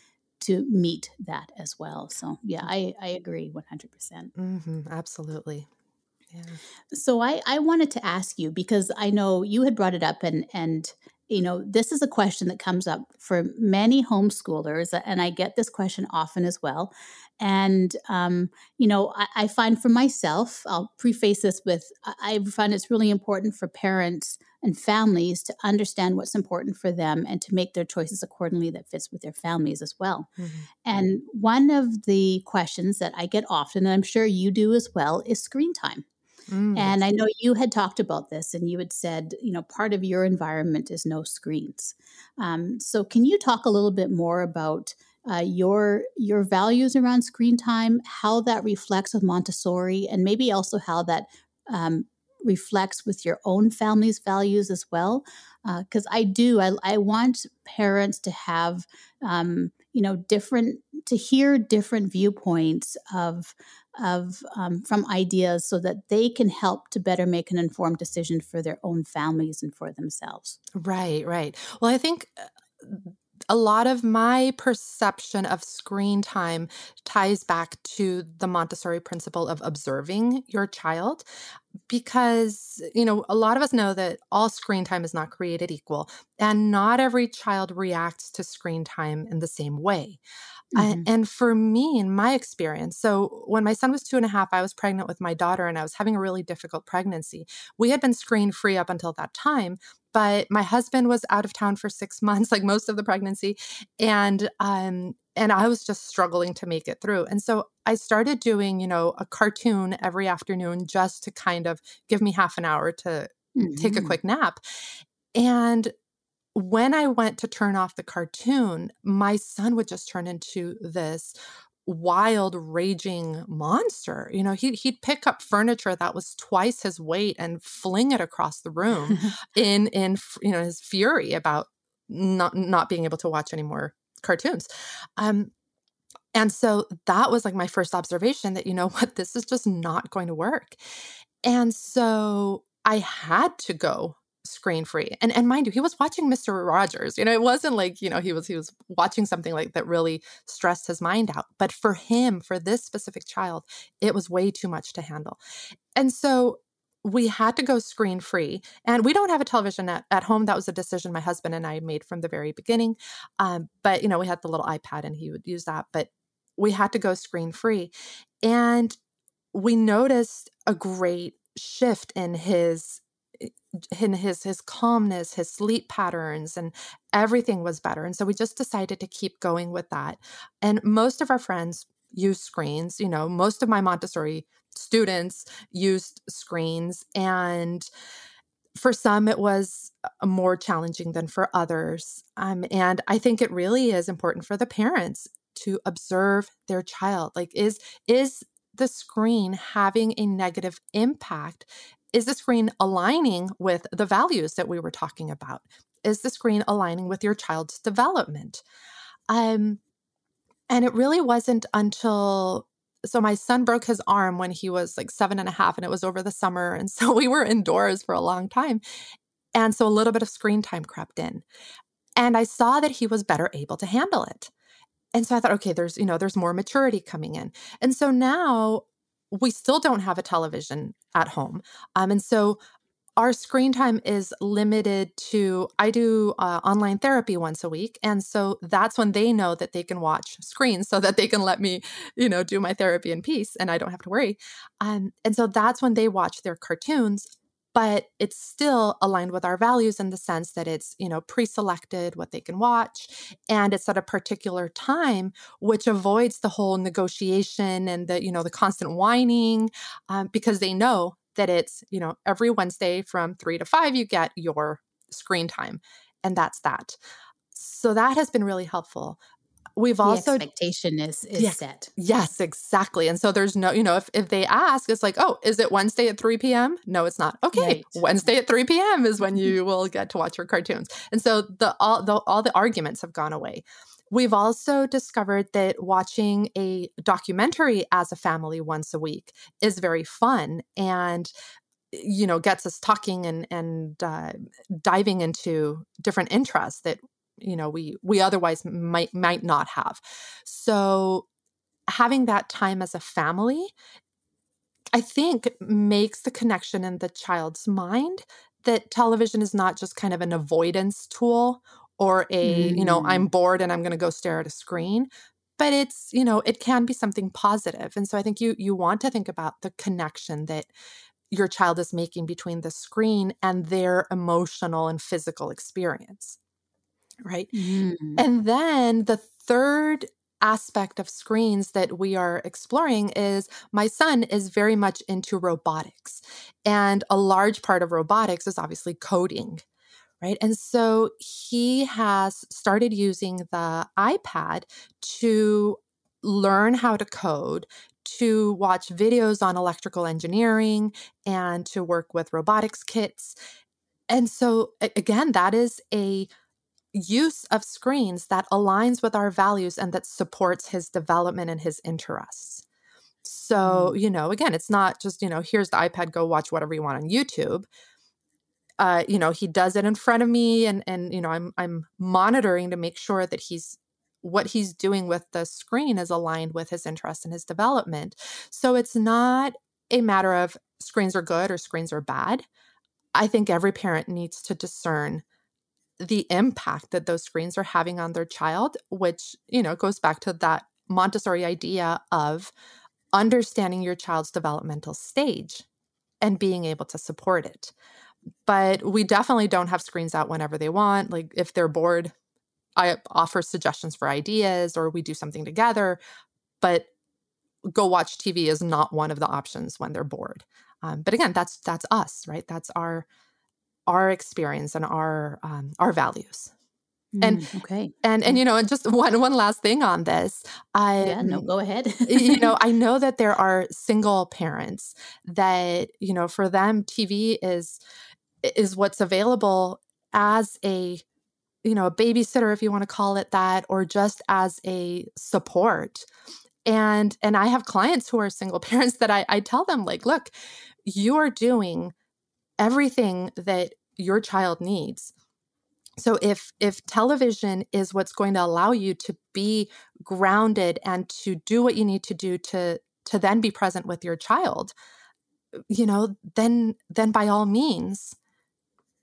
to meet that as well so yeah i i agree 100% mm-hmm, absolutely yeah. So I, I wanted to ask you because I know you had brought it up and and you know, this is a question that comes up for many homeschoolers, and I get this question often as well. And, um, you know, I, I, find for myself, I'll preface this with I find it's really important for parents and families to understand what's important for them and to make their choices accordingly that fits with their families as well. Mm-hmm. And one of the questions that I get often, and I'm sure you do as well, is screen time. Mm, and I know you had talked about this and you had said, you know, part of your environment is no screens. Um, so can you talk a little bit more about uh, your your values around screen time, how that reflects with Montessori, and maybe also how that um, reflects with your own family's values as well. Because uh, i do I, I want parents to have um, you know different to hear different viewpoints of of um, from ideas so that they can help to better make an informed decision for their own families and for themselves. Right right. Well i think uh, a lot of my perception of screen time ties back to the Montessori principle of observing your child because you know a lot of us know that all screen time is not created equal and not every child reacts to screen time in the same way mm-hmm. and for me in my experience so when my son was two and a half i was pregnant with my daughter and i was having a really difficult pregnancy we had been screen free up until that time but my husband was out of town for six months like most of the pregnancy and um and I was just struggling to make it through. And so I started doing, you know, a cartoon every afternoon just to kind of give me half an hour to mm-hmm. take a mm-hmm. quick nap. And when I went to turn off the cartoon, my son would just turn into this wild raging monster you know he, he'd pick up furniture that was twice his weight and fling it across the room in in you know his fury about not not being able to watch any more cartoons. Um, and so that was like my first observation that, you know what, this is just not going to work. And so I had to go screen free. And and mind you, he was watching Mr. Rogers. You know, it wasn't like, you know, he was he was watching something like that really stressed his mind out. But for him, for this specific child, it was way too much to handle. And so we had to go screen free and we don't have a television at, at home that was a decision my husband and i made from the very beginning um, but you know we had the little ipad and he would use that but we had to go screen free and we noticed a great shift in his in his his calmness his sleep patterns and everything was better and so we just decided to keep going with that and most of our friends use screens you know most of my montessori students used screens and for some it was uh, more challenging than for others um, and i think it really is important for the parents to observe their child like is is the screen having a negative impact is the screen aligning with the values that we were talking about? Is the screen aligning with your child's development? Um and it really wasn't until so my son broke his arm when he was like seven and a half and it was over the summer and so we were indoors for a long time and so a little bit of screen time crept in and i saw that he was better able to handle it. And so i thought okay there's you know there's more maturity coming in. And so now we still don't have a television at home um, and so our screen time is limited to i do uh, online therapy once a week and so that's when they know that they can watch screens so that they can let me you know do my therapy in peace and i don't have to worry um, and so that's when they watch their cartoons but it's still aligned with our values in the sense that it's you know pre-selected what they can watch and it's at a particular time which avoids the whole negotiation and the you know the constant whining um, because they know that it's, you know, every Wednesday from three to five, you get your screen time. And that's that. So that has been really helpful. We've the also expectation is is yes, set. Yes, exactly. And so there's no, you know, if if they ask, it's like, oh, is it Wednesday at 3 p.m.? No, it's not. Okay. Right. Wednesday at 3 p.m. is when you will get to watch your cartoons. And so the all the all the arguments have gone away. We've also discovered that watching a documentary as a family once a week is very fun and you know gets us talking and and uh, diving into different interests that you know we we otherwise might might not have so having that time as a family i think makes the connection in the child's mind that television is not just kind of an avoidance tool or a, mm. you know, I'm mm. bored and I'm going to go stare at a screen, but it's you know it can be something positive and so i think you you want to think about the connection that your child is making between the screen and their emotional and physical experience right mm. and then the third aspect of screens that we are exploring is my son is very much into robotics and a large part of robotics is obviously coding right? And so he has started using the iPad to learn how to code, to watch videos on electrical engineering, and to work with robotics kits. And so, again, that is a use of screens that aligns with our values and that supports his development and his interests. So, mm. you know, again, it's not just, you know, here's the iPad, go watch whatever you want on YouTube uh, you know, he does it in front of me and and you know, I'm I'm monitoring to make sure that he's what he's doing with the screen is aligned with his interest and his development. So it's not a matter of screens are good or screens are bad. I think every parent needs to discern the impact that those screens are having on their child, which, you know, goes back to that Montessori idea of understanding your child's developmental stage and being able to support it but we definitely don't have screens out whenever they want. Like if they're bored, I offer suggestions for ideas or we do something together. But go watch TV is not one of the options when they're bored. Um, but again, that's that's us, right? That's our our experience and our um, our values. and mm, okay, and and you know, and just one one last thing on this. I yeah, no, go ahead. you know, I know that there are single parents that you know for them TV is is what's available as a you know a babysitter if you want to call it that or just as a support and and i have clients who are single parents that i, I tell them like look you are doing everything that your child needs. So if if television is what's going to allow you to be grounded and to do what you need to do to to then be present with your child you know then then by all means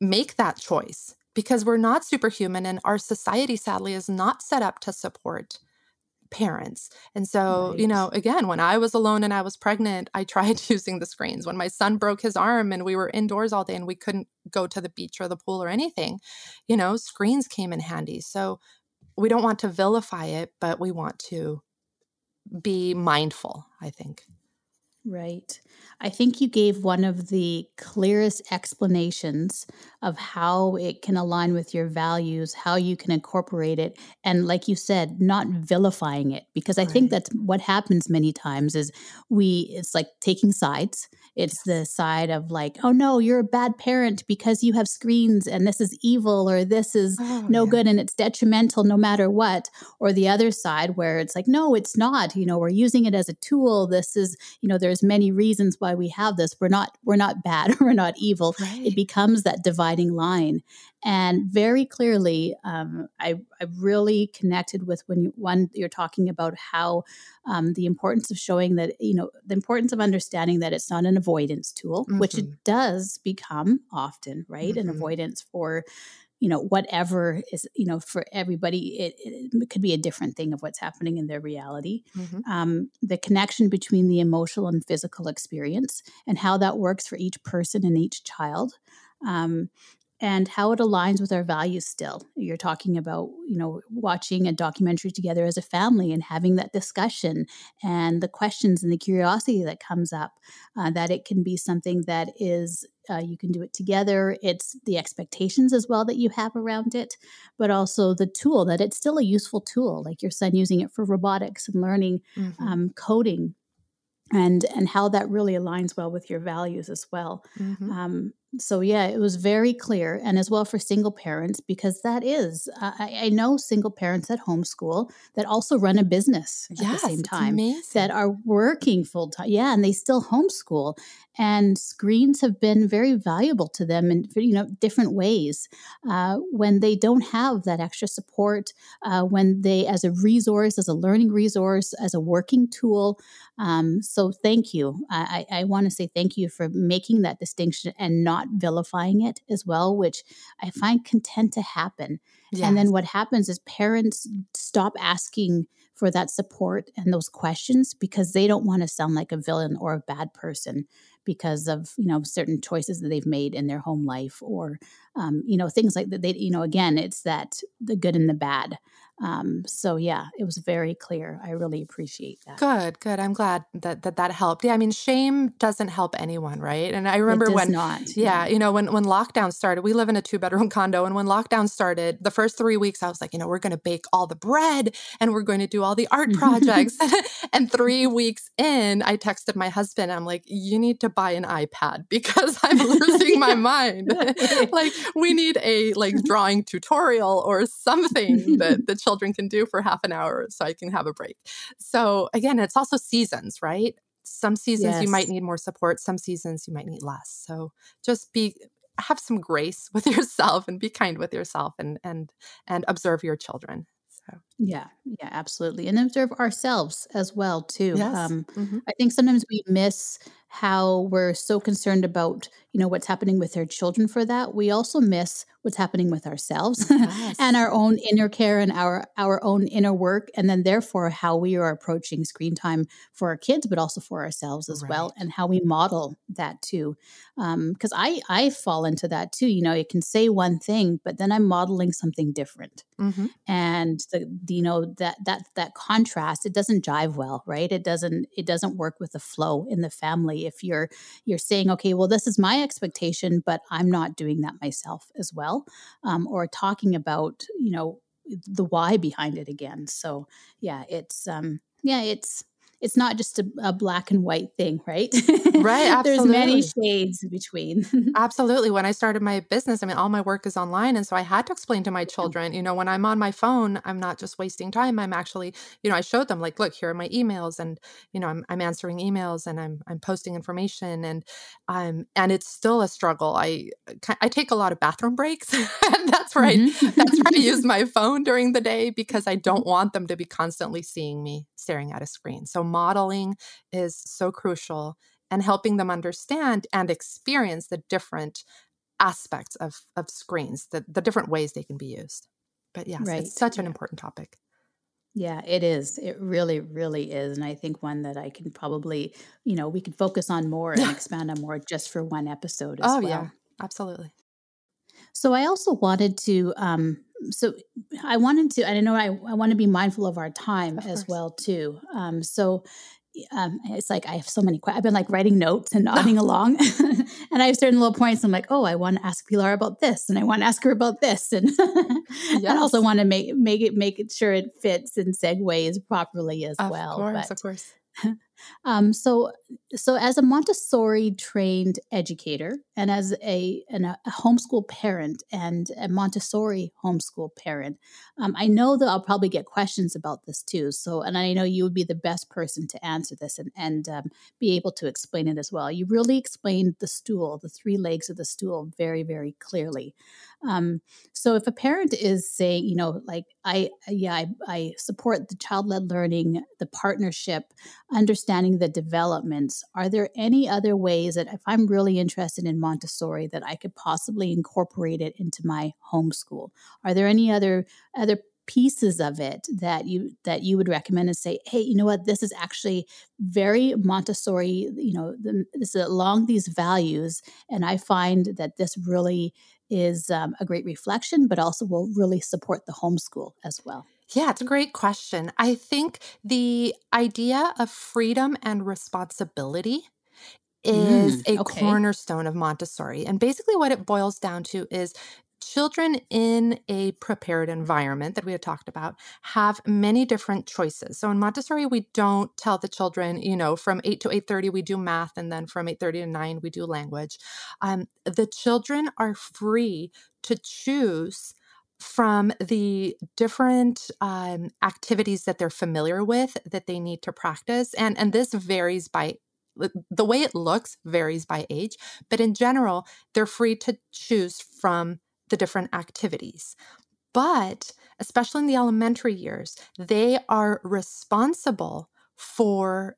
make that choice. Because we're not superhuman and our society sadly is not set up to support parents. And so, right. you know, again, when I was alone and I was pregnant, I tried using the screens. When my son broke his arm and we were indoors all day and we couldn't go to the beach or the pool or anything, you know, screens came in handy. So we don't want to vilify it, but we want to be mindful, I think. Right. I think you gave one of the clearest explanations of how it can align with your values, how you can incorporate it, and like you said, not vilifying it. Because I right. think that's what happens many times is we it's like taking sides. It's the side of like, oh no, you're a bad parent because you have screens and this is evil or this is oh, no yeah. good and it's detrimental no matter what. Or the other side where it's like, no, it's not. You know, we're using it as a tool. This is, you know, there's many reasons why we have this. We're not we're not bad. we're not evil. Right. It becomes that dividing line. And very clearly, um, I, I really connected with when you, one you're talking about how um, the importance of showing that you know the importance of understanding that it's not an avoidance tool, mm-hmm. which it mm-hmm. does become often, right? Mm-hmm. An avoidance for you know whatever is you know for everybody it, it, could be a different thing of what's happening in their reality mm-hmm. um, the connection between the emotional and physical experience and how that works for each person and each child um, and how it aligns with our values still you're talking about you know watching a documentary together as a family and having that discussion and the questions and the curiosity that comes up uh, that it can be something that is uh, you can do it together it's the expectations as well that you have around it but also the tool that it's still a useful tool like your son using it for robotics and learning mm-hmm. um, coding and and how that really aligns well with your values as well mm-hmm. um, so yeah it was very clear and as well for single parents because that is I, I, know single parents at homeschool that also run a business at yes, the same time that are working full time yeah and they still homeschool and screens have been very valuable to them in you know different ways uh, when they don't have that extra support uh, when they as a resource as a learning resource as a working tool um, so thank you. I, I want to say thank you for making that distinction and not not vilifying it as well, which I find content to happen. Yes. And then what happens is parents stop asking for that support and those questions because they don't want to sound like a villain or a bad person because of you know certain choices that they've made in their home life or um, you know things like that they you know again it's that the good and the bad um, so yeah, it was very clear. I really appreciate that. Good, good. I'm glad that that that helped. Yeah, I mean, shame doesn't help anyone, right? And I remember when, not. Yeah, yeah, you know, when when lockdown started, we live in a two bedroom condo, and when lockdown started, the first three weeks, I was like, you know, we're going to bake all the bread and we're going to do all the art projects. and three weeks in, I texted my husband. I'm like, you need to buy an iPad because I'm losing my mind. like, we need a like drawing tutorial or something that that children can do for half an hour so I can have a break. So again, it's also seasons, right? Some seasons yes. you might need more support, some seasons you might need less. So just be have some grace with yourself and be kind with yourself and and and observe your children. So yeah, yeah, absolutely. And observe ourselves as well too. Yes. Um, mm-hmm. I think sometimes we miss how we're so concerned about you know what's happening with their children for that we also miss what's happening with ourselves yes. and our own inner care and our our own inner work and then therefore how we are approaching screen time for our kids but also for ourselves as right. well and how we model that too because um, i i fall into that too you know you can say one thing but then i'm modeling something different mm-hmm. and the, the, you know that that that contrast it doesn't jive well right it doesn't it doesn't work with the flow in the family if you're you're saying okay well this is my expectation but i'm not doing that myself as well um, or talking about you know the why behind it again. So yeah it's um yeah it's it's not just a, a, black and white thing, right? Right. Absolutely. There's many shades between. absolutely. When I started my business, I mean, all my work is online. And so I had to explain to my children, you know, when I'm on my phone, I'm not just wasting time. I'm actually, you know, I showed them like, look, here are my emails and, you know, I'm, I'm answering emails and I'm, I'm posting information and, um, and it's still a struggle. I, I take a lot of bathroom breaks and that's where mm-hmm. I, that's where I use my phone during the day because I don't want them to be constantly seeing me staring at a screen. So modeling is so crucial and helping them understand and experience the different aspects of, of screens, the, the different ways they can be used. But yes, right. it's such an important topic. Yeah, it is. It really, really is. And I think one that I can probably, you know, we could focus on more and expand on more just for one episode as oh, well. yeah, absolutely. So I also wanted to um, so I wanted to, I know I, I want to be mindful of our time of as course. well too. Um, so um, it's like I have so many. questions. I've been like writing notes and nodding along, and I have certain little points. I'm like, oh, I want to ask Pilar about this, and I want to ask her about this, and yes. I also want to make make it make it sure it fits and segues properly as of well. Of course, but, of course. Um, so, so as a Montessori trained educator and as a, an, a homeschool parent and a Montessori homeschool parent, um, I know that I'll probably get questions about this too. So, and I know you would be the best person to answer this and, and um, be able to explain it as well. You really explained the stool, the three legs of the stool, very, very clearly. Um, so if a parent is saying, you know, like I, yeah, I, I support the child led learning, the partnership, understanding the developments, are there any other ways that if I'm really interested in Montessori that I could possibly incorporate it into my homeschool? Are there any other other pieces of it that you that you would recommend and say hey you know what this is actually very montessori you know the, this is along these values and i find that this really is um, a great reflection, but also will really support the homeschool as well? Yeah, it's a great question. I think the idea of freedom and responsibility is mm, a okay. cornerstone of Montessori. And basically, what it boils down to is children in a prepared environment that we had talked about have many different choices. So in montessori we don't tell the children you know from 8 to 8.30 we do math and then from 8.30 to 9 we do language. Um, the children are free to choose from the different um, activities that they're familiar with that they need to practice and and this varies by the way it looks varies by age, but in general, they're free to choose from the different activities. But especially in the elementary years, they are responsible for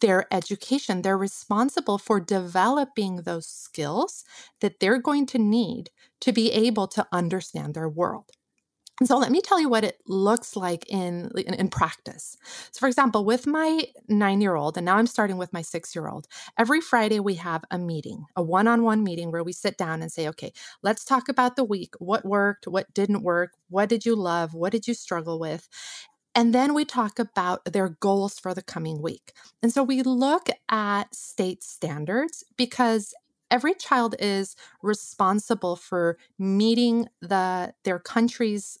their education. They're responsible for developing those skills that they're going to need to be able to understand their world. So let me tell you what it looks like in, in, in practice. So, for example, with my nine year old, and now I'm starting with my six year old, every Friday we have a meeting, a one on one meeting where we sit down and say, okay, let's talk about the week. What worked? What didn't work? What did you love? What did you struggle with? And then we talk about their goals for the coming week. And so we look at state standards because every child is responsible for meeting the their country's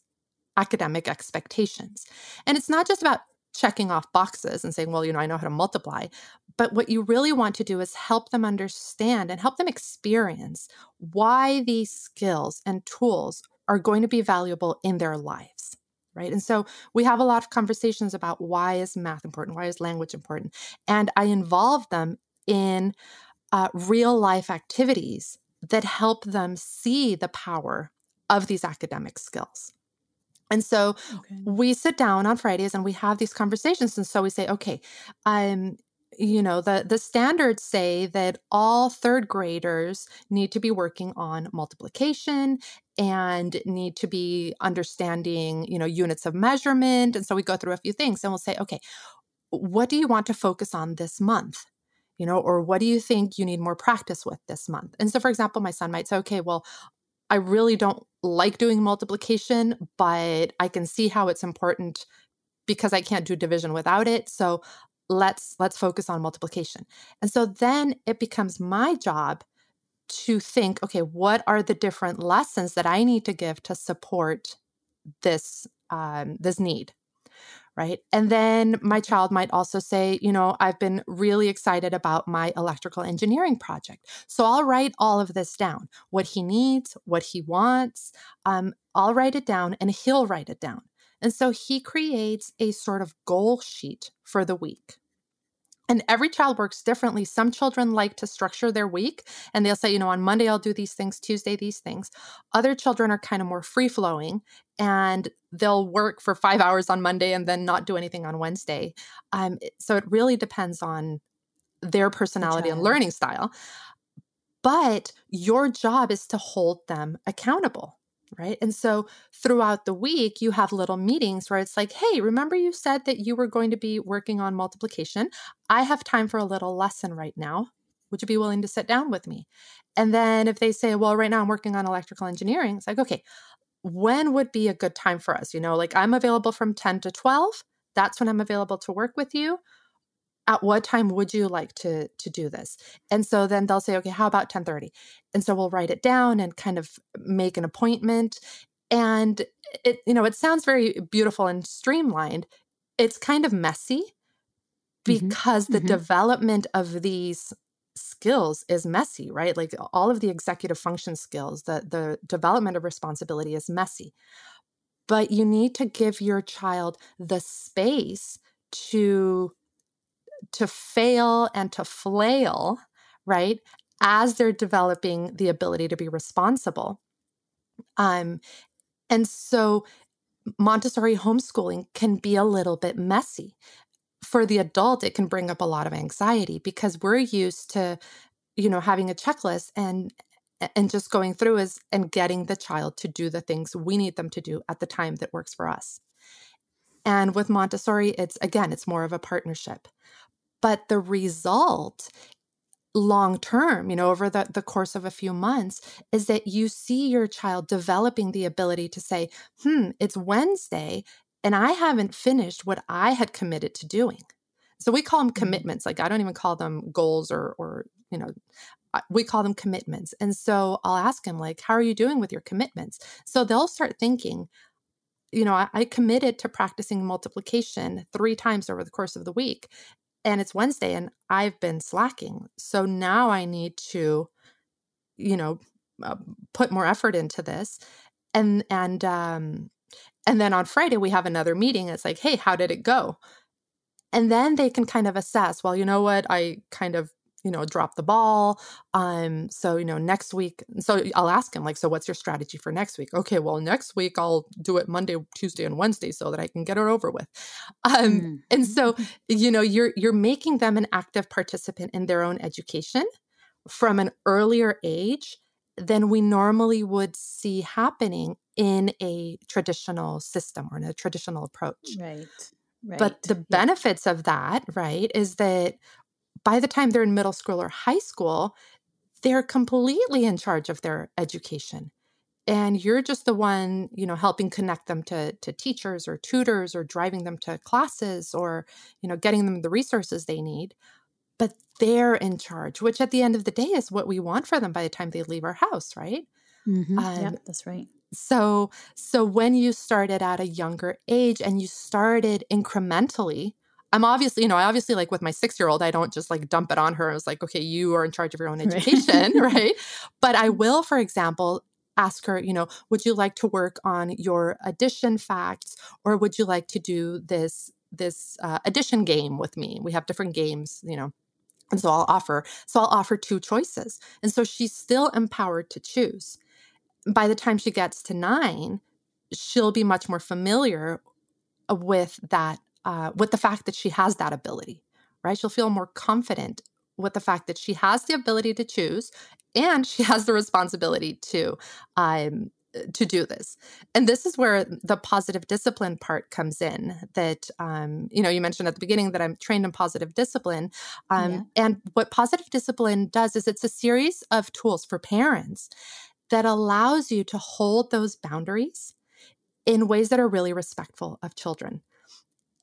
academic expectations. And it's not just about checking off boxes and saying, well, you know, I know how to multiply. But what you really want to do is help them understand and help them experience why these skills and tools are going to be valuable in their lives right and so we have a lot of conversations about why is math important why is language important and i involve them in uh, real life activities that help them see the power of these academic skills and so okay. we sit down on Fridays and we have these conversations. And so we say, okay, um, you know the the standards say that all third graders need to be working on multiplication and need to be understanding you know units of measurement and so we go through a few things and we'll say okay what do you want to focus on this month you know or what do you think you need more practice with this month and so for example my son might say okay well i really don't like doing multiplication but i can see how it's important because I can't do division without it. So let's let's focus on multiplication and so then it becomes my job to think okay what are the different lessons that i need to give to support this um, this need right and then my child might also say you know i've been really excited about my electrical engineering project so i'll write all of this down what he needs what he wants um, i'll write it down and he'll write it down and so he creates a sort of goal sheet for the week. And every child works differently. Some children like to structure their week and they'll say, you know, on Monday I'll do these things, Tuesday these things. Other children are kind of more free flowing and they'll work for five hours on Monday and then not do anything on Wednesday. Um, so it really depends on their personality and learning style. But your job is to hold them accountable right? And so throughout the week, you have little meetings where it's like, hey, remember you said that you were going to be working on multiplication? I have time for a little lesson right now. Would you be willing to sit down with me? And then if they say, well, right now I'm working on electrical engineering, it's like, okay, when would be a good time for us? You know, like I'm available from 10 to 12. That's when I'm available to work with you at what time would you like to to do this and so then they'll say okay how about 10:30 and so we'll write it down and kind of make an appointment and it you know it sounds very beautiful and streamlined it's kind of messy mm-hmm. because mm-hmm. the mm-hmm. development of these skills is messy right like all of the executive function skills the the development of responsibility is messy but you need to give your child the space to to fail and to flail, right? As they're developing the ability to be responsible. Um, and so Montessori homeschooling can be a little bit messy. For the adult, it can bring up a lot of anxiety because we're used to, you know, having a checklist and and just going through is and getting the child to do the things we need them to do at the time that works for us. And with Montessori, it's again, it's more of a partnership. But the result long term, you know, over the, the course of a few months, is that you see your child developing the ability to say, hmm, it's Wednesday and I haven't finished what I had committed to doing. So we call them mm-hmm. commitments. Like I don't even call them goals or, or, you know, we call them commitments. And so I'll ask him, like, how are you doing with your commitments? So they'll start thinking, you know, I, I committed to practicing multiplication three times over the course of the week and it's Wednesday and I've been slacking. So now I need to, you know, uh, put more effort into this. And, and, um, and then on Friday, we have another meeting. It's like, hey, how did it go? And then they can kind of assess, well, you know what? I kind of, you know drop the ball um so you know next week so i'll ask him like so what's your strategy for next week okay well next week i'll do it monday tuesday and wednesday so that i can get it over with um mm-hmm. and so mm-hmm. you know you're you're making them an active participant in their own education from an earlier age than we normally would see happening in a traditional system or in a traditional approach right Right. But the benefits of that, right, is that by the time they're in middle school or high school, they're completely in charge of their education. And you're just the one, you know, helping connect them to, to teachers or tutors or driving them to classes or, you know, getting them the resources they need. But they're in charge, which at the end of the day is what we want for them by the time they leave our house, right? Mm-hmm. Um, yeah, that's right so so when you started at a younger age and you started incrementally i'm obviously you know i obviously like with my six year old i don't just like dump it on her. I was like okay you are in charge of your own education right. right but i will for example ask her you know would you like to work on your addition facts or would you like to do this this uh, addition game with me? We have different games you know and so i'll offer so i'll offer two choices and so she's still empowered to choose. By the time she gets to nine, she'll be much more familiar with that, uh, with the fact that she has that ability, right? She'll feel more confident with the fact that she has the ability to choose and she has the responsibility to um, to do this and this is where the positive discipline part comes in that um, you know you mentioned at the beginning that i'm trained in positive discipline um, yeah. and what positive discipline does is it's a series of tools for parents that allows you to hold those boundaries in ways that are really respectful of children.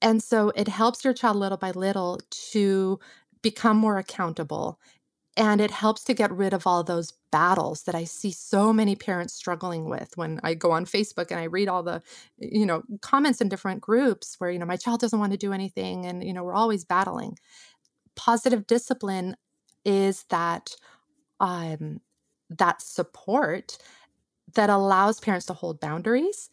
And so it helps your child little by little to become more accountable. And it helps to get rid of all those battles that I see so many parents struggling with when I go on Facebook and I read all the, you know, comments in different groups where, you know, my child doesn't want to do anything and, you know, we're always battling. Positive discipline is that um, that support that allows parents to hold boundaries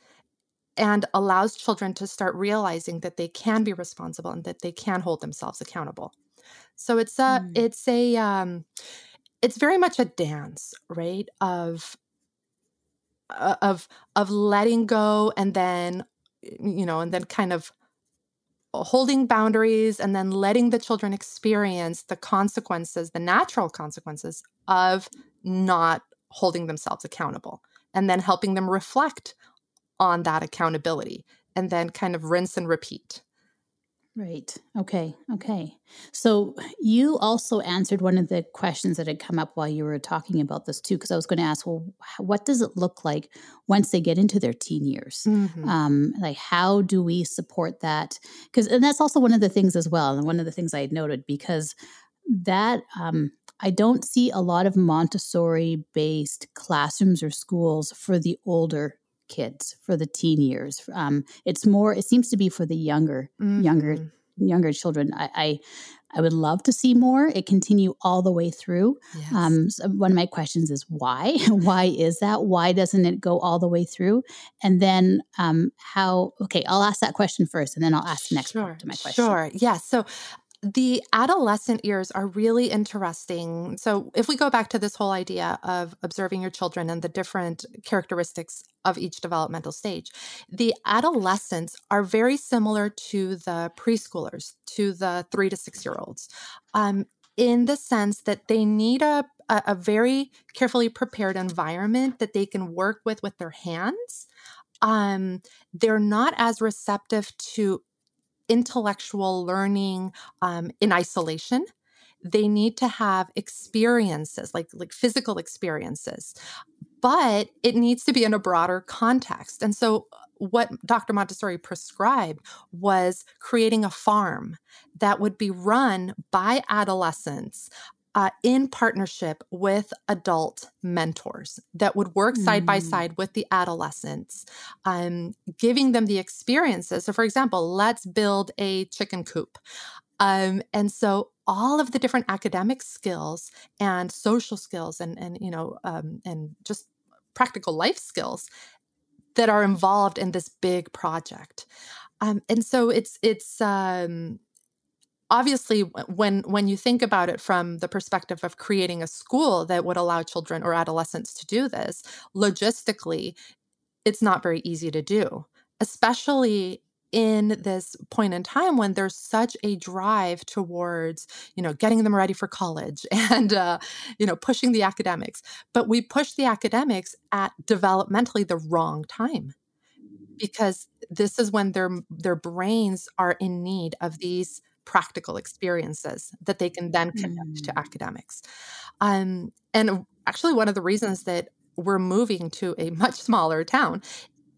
and allows children to start realizing that they can be responsible and that they can hold themselves accountable so it's a mm. it's a um it's very much a dance right of uh, of of letting go and then you know and then kind of holding boundaries and then letting the children experience the consequences the natural consequences of not holding themselves accountable and then helping them reflect on that accountability and then kind of rinse and repeat. Right. Okay. Okay. So you also answered one of the questions that had come up while you were talking about this too, because I was going to ask, well, what does it look like once they get into their teen years? Mm-hmm. Um, like, how do we support that? Because, and that's also one of the things as well, and one of the things I had noted because that um, I don't see a lot of Montessori based classrooms or schools for the older kids, for the teen years. Um, it's more, it seems to be for the younger, mm-hmm. younger, younger children. I, I, I would love to see more. It continue all the way through. Yes. Um, so one of my questions is why? why is that? Why doesn't it go all the way through? And then um, how? Okay, I'll ask that question first, and then I'll ask the next sure, part to my question. Sure. Yeah. So the adolescent years are really interesting. So, if we go back to this whole idea of observing your children and the different characteristics of each developmental stage, the adolescents are very similar to the preschoolers, to the three to six year olds, um, in the sense that they need a, a, very carefully prepared environment that they can work with with their hands. Um, they're not as receptive to intellectual learning um, in isolation. They need to have experiences like like physical experiences but it needs to be in a broader context. And so uh, what dr montessori prescribed was creating a farm that would be run by adolescents uh, in partnership with adult mentors that would work mm. side by mm. side with the adolescents, um, giving them the experiences. So, for example, let's build a chicken coop. Um, and so all of the different academic skills and social skills and, and you know, um, and just practical life skills that are involved in this big project. Um, and so it's, it's, um, obviously when when you think about it from the perspective of creating a school that would allow children or adolescents to do this logistically it's not very easy to do especially in this point in time when there's such a drive towards you know getting them ready for college and uh, you know pushing the academics. But we push the academics at developmentally the wrong time because this is when their their brains are in need of these practical experiences that they can then connect mm. to academics um, and actually one of the reasons that we're moving to a much smaller town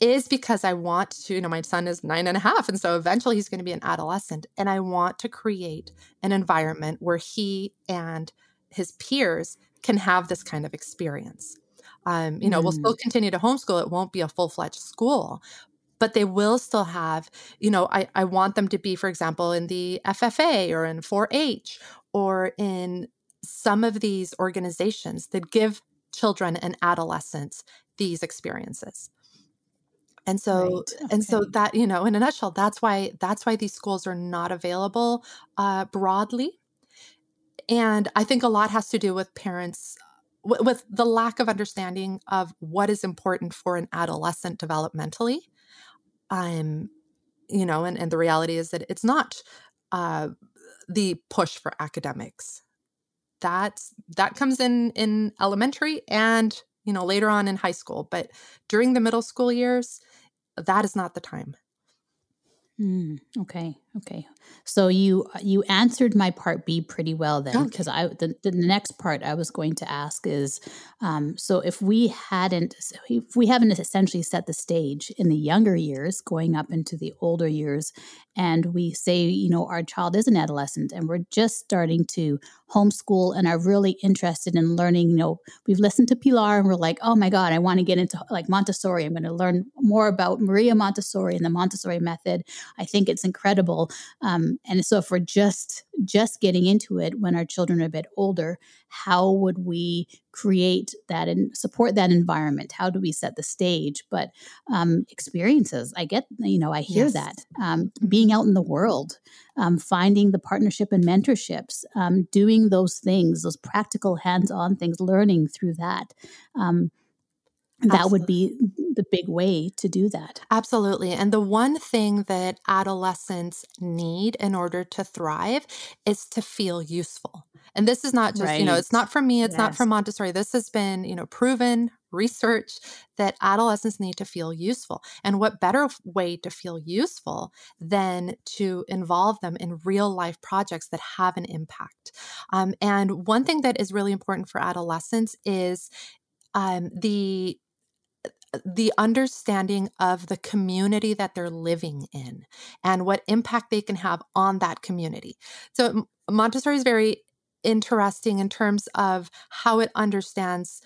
is because I want to, you know, my son is nine and a half. And so eventually he's going to be an adolescent. And I want to create an environment where he and his peers can have this kind of experience. Um, you know, mm. we'll still mm. continue to homeschool. It won't be a full fledged school, but they will still have, you know, I, I want them to be, for example, in the FFA or in 4 H or in some of these organizations that give children and adolescents these experiences and so right. okay. and so that you know in a nutshell that's why that's why these schools are not available uh, broadly and i think a lot has to do with parents w- with the lack of understanding of what is important for an adolescent developmentally um you know and, and the reality is that it's not uh, the push for academics that that comes in in elementary and you know later on in high school but during the middle school years that is not the time. Mm, okay. Okay. So you you answered my part B pretty well then because okay. I the, the next part I was going to ask is um, so if we hadn't if we haven't essentially set the stage in the younger years going up into the older years and we say you know our child is an adolescent and we're just starting to homeschool and are really interested in learning you know we've listened to Pilar and we're like oh my god I want to get into like Montessori I'm going to learn more about Maria Montessori and the Montessori method I think it's incredible um, and so if we're just just getting into it when our children are a bit older how would we create that and support that environment? How do we set the stage? But um, experiences i get you know i hear yes. that. Um, being out in the world um, finding the partnership and mentorships um, doing those things those practical hands-on things learning through that um, that would be the big way to do that. Absolutely. And the one thing that adolescents need in order to thrive is to feel useful. And this is not just, right. you know, it's not from me, it's yes. not from Montessori. This has been, you know, proven research that adolescents need to feel useful. And what better way to feel useful than to involve them in real life projects that have an impact? Um, and one thing that is really important for adolescents is um, the the understanding of the community that they're living in and what impact they can have on that community. So Montessori is very interesting in terms of how it understands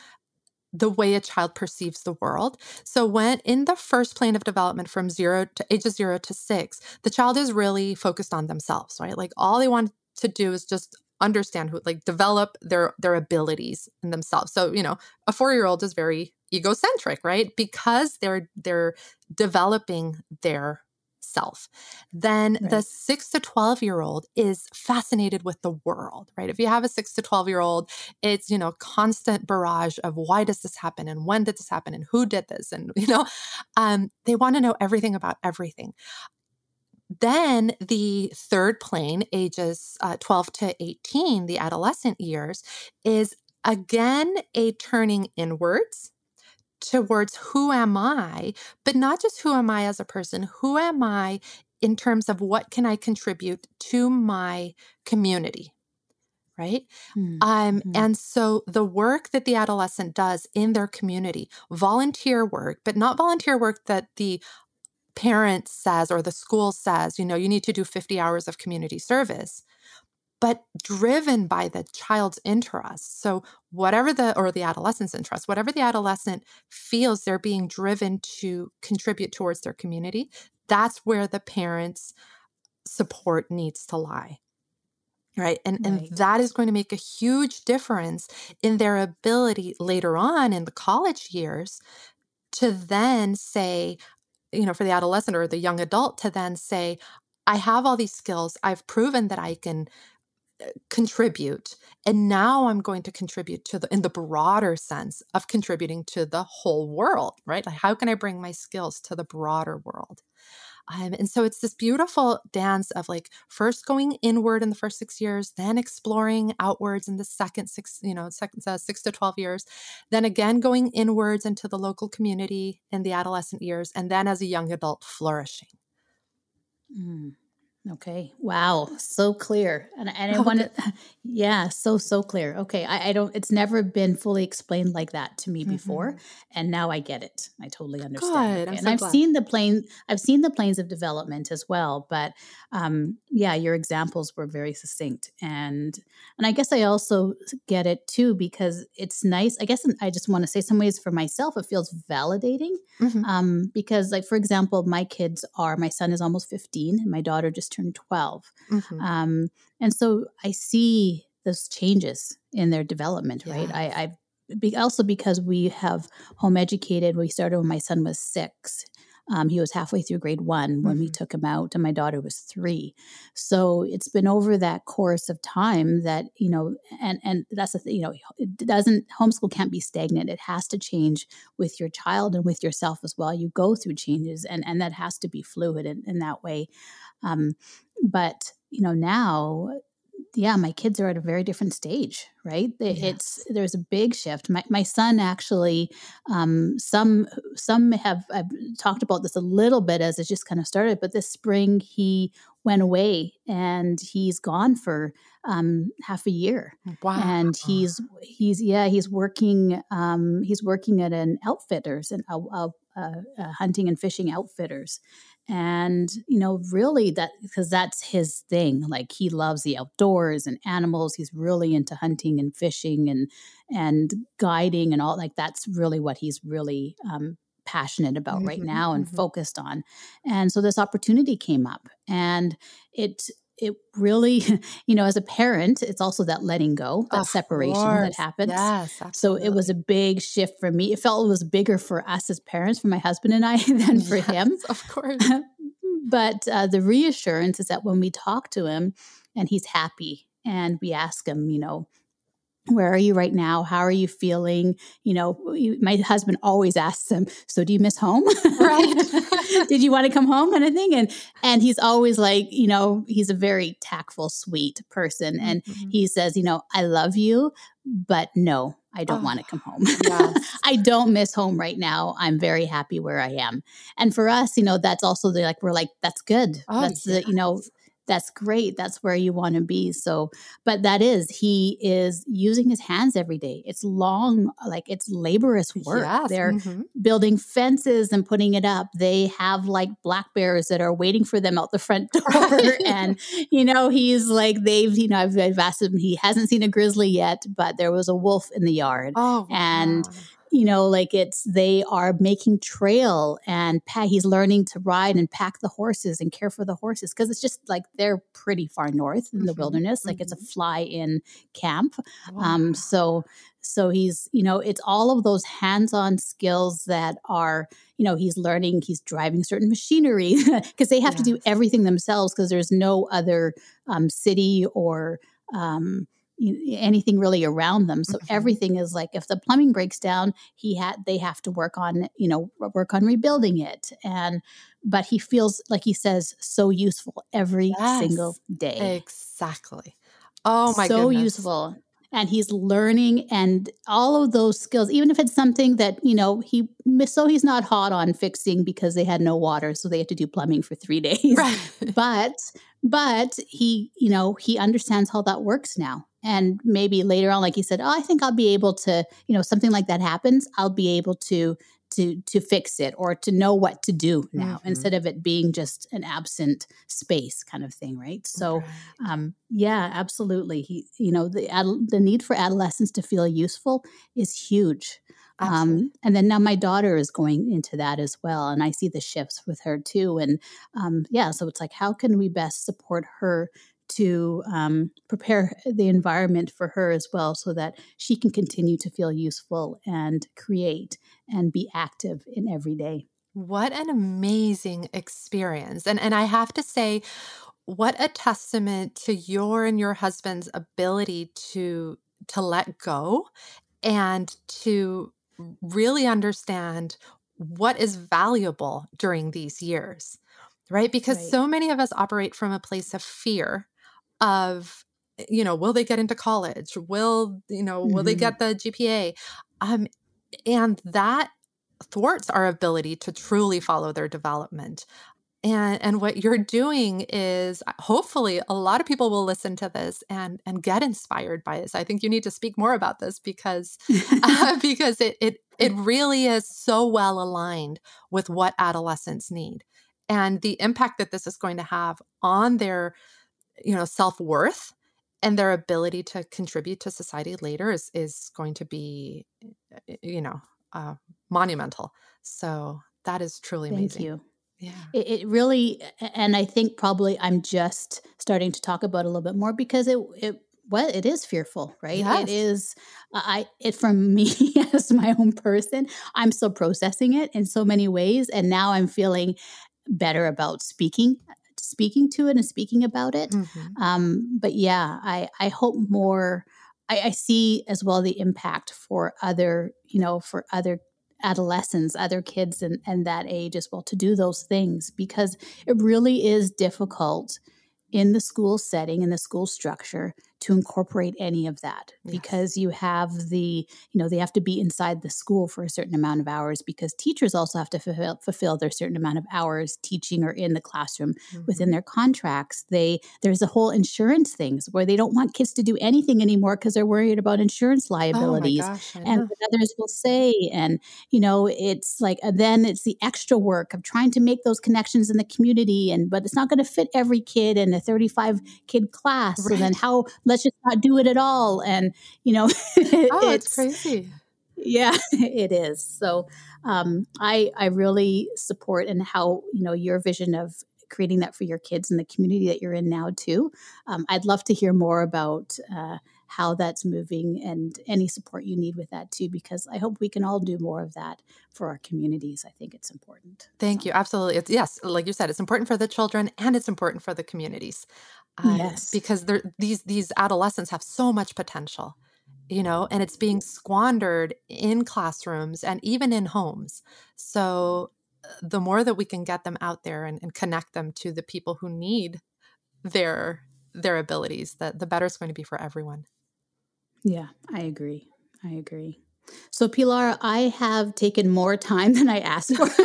the way a child perceives the world. So when in the first plane of development from 0 to ages 0 to 6, the child is really focused on themselves, right? Like all they want to do is just understand who like develop their their abilities in themselves. So, you know, a 4-year-old is very egocentric, right? Because they're they're developing their self. Then right. the 6 to 12 year old is fascinated with the world, right? If you have a 6 to 12 year old, it's, you know, constant barrage of why does this happen and when did this happen and who did this and you know, um they want to know everything about everything. Then the third plane, ages uh, 12 to 18, the adolescent years, is again a turning inwards towards who am I, but not just who am I as a person, who am I in terms of what can I contribute to my community, right? Mm-hmm. Um, hmm. and so the work that the adolescent does in their community, volunteer work, but not volunteer work that the parent says or the school says, you know, you need to do 50 hours of community service, but driven by the child's interests. So, whatever the, or the adolescent's interest, whatever the adolescent feels they're being driven to contribute towards their community, that's where the parent's support needs to lie. Right. And, right. and that is going to make a huge difference in their ability later on in the college years to then say, you know, for the adolescent or the young adult to then say, I have all these skills. I've proven that I can uh, contribute. And now i'm going to contribute to the in the broader sense of contributing to the whole world right? Like how can i bring my skills to the broader world um, and so it's this beautiful dance of like first going inward in the first six years, then exploring outwards in the second six, you know, second uh, six to 12 years, then again going inwards into the local community in the adolescent years, and then as a young adult flourishing. Mm. Okay. Wow. So clear. And, and I want to, yeah, so, so clear. Okay. I, I, don't, it's never been fully explained like that to me mm-hmm. before. And now I get it. I totally understand. Okay. And so I've glad. seen the plane, I've seen the planes of development as well. But um, yeah, your examples were very succinct. And, and I guess I also get it too, because it's nice. I guess I just want to say some ways for myself, it feels validating. Mm-hmm. Um, because like, for example, my kids are, my son is almost 15 and my daughter just turned 12. Mm-hmm. Um, and so I see those changes in their development, right? I, I be, also because we have home educated, we started when my son was six. Um, he was halfway through grade one when mm-hmm. we took him out, and my daughter was three. So it's been over that course of time that you know, and and that's the thing, you know, it doesn't homeschool can't be stagnant. It has to change with your child and with yourself as well. You go through changes, and and that has to be fluid in, in that way. Um, but you know now yeah my kids are at a very different stage right? Yes. it's there's a big shift. My, my son actually um, some some have I've talked about this a little bit as it just kind of started but this spring he went away and he's gone for um, half a year. Wow. and he's he's yeah he's working um, he's working at an outfitters and a, a, a hunting and fishing outfitters and you know really that because that's his thing like he loves the outdoors and animals he's really into hunting and fishing and and guiding and all like that's really what he's really um, passionate about mm-hmm, right now and mm-hmm. focused on and so this opportunity came up and it it really, you know, as a parent, it's also that letting go, that of separation course. that happens. Yes, absolutely. So it was a big shift for me. It felt it was bigger for us as parents, for my husband and I, than for yes, him. Of course. but uh, the reassurance is that when we talk to him and he's happy and we ask him, you know, where are you right now how are you feeling you know my husband always asks him so do you miss home right did you want to come home kind of thing and and he's always like you know he's a very tactful sweet person and mm-hmm. he says you know i love you but no I don't oh, want to come home. Yes. I don't miss home right now. I'm very happy where I am. And for us, you know, that's also the, like, we're like, that's good. Oh, that's yes. the, you know, that's great. That's where you want to be. So, but that is, he is using his hands every day. It's long, like it's laborious work. Yes. They're mm-hmm. building fences and putting it up. They have like black bears that are waiting for them out the front door. and, you know, he's like, they've, you know, I've, I've, asked him, he hasn't seen a grizzly yet, but there was a wolf in the yard. Oh, and, wow you know, like it's they are making trail and pack, he's learning to ride and pack the horses and care for the horses because it's just like they're pretty far north in the mm-hmm. wilderness. Like mm-hmm. it's a mm-hmm. fly in camp. Um, wow. Um, so so he's you know it's all of those hands-on skills that are you know he's learning he's driving certain machinery because they have yes. to do everything themselves because there's no other um, city or um, anything really around them. So mm-hmm. everything is like if the plumbing breaks down he had they have to work on you know work on rebuilding it. And but he feels like he says so useful every yes, single day. Exactly. Oh my so goodness. useful. And he's learning and all of those skills even if it's something that you know he so he's not hot on fixing because they had no water so they had to do plumbing for three days. Right. but but he you know he understands how that works now. And maybe later on like he said oh i think i'll be able to you know something like that happens i'll be able to to to fix it or to know what to do now mm-hmm. instead of it being just an absent space kind of thing right? So um yeah absolutely. He you know the ad- the need for adolescents to feel useful is huge um, and then now my daughter is going into that as well and i see the shifts with her too and um, yeah so it's like how can we best support her to um, prepare the environment for her as well so that she can continue to feel useful and create and be active in every day. What an amazing experience. And and I have to say what a testament to your and your husband's ability to to let go and to really understand what is valuable during these years. Right? Because right. so many of us operate from a place of fear of you know, will they get into college? Will, you know, mm-hmm. will they mm-hmm. get the GPA? Um and that thwarts our ability to truly follow their development. And, and what you're doing is uh, hopefully a lot of people will listen to this and and get inspired by this. I think you need to speak more about this because uh, because it it it really is so well aligned with what adolescents need and the impact that this is going to have on their you know self-worth and their ability to contribute to society later is is going to be you know uh, monumental. So that is truly Thank amazing. you. Yeah. It, it, really, and I think probably I'm just starting to talk about a little bit more because it, it, well, it is fearful, right? Yes. It is, I, it from me as my own person, I'm still processing it in so many ways. And now I'm feeling better about speaking speaking to it and speaking about it mm-hmm. um, but yeah i i hope more I, I see as well the impact for other, you know, for other adolescents, other kids and, and that age as well to do those things because it really is difficult in the school setting, in the school structure, to incorporate any of that yes. because you have the you know they have to be inside the school for a certain amount of hours because teachers also have to fulfill, fulfill their certain amount of hours teaching or in the classroom mm-hmm. within their contracts they there's a whole insurance things where they don't want kids to do anything anymore because they're worried about insurance oh liabilities oh gosh, and what others will say and you know it's like then it's the extra work of trying to make those connections in the community and but it's not going to fit every kid in a 35 kid class right. so then how let's just not do it at all. And, you know, oh, it's, it's crazy. Yeah, it is. So um, I, I really support and how, you know, your vision of creating that for your kids and the community that you're in now too. Um, I'd love to hear more about uh, how that's moving and any support you need with that too, because I hope we can all do more of that for our communities. I think it's important. Thank so. you. Absolutely. It's, yes, like you said, it's important for the children and it's important for the communities. Uh, yes, because these these adolescents have so much potential, you know, and it's being squandered in classrooms and even in homes. So uh, the more that we can get them out there and, and connect them to the people who need their their abilities, that the better it's going to be for everyone. Yeah, I agree. I agree. So, Pilar, I have taken more time than I asked for,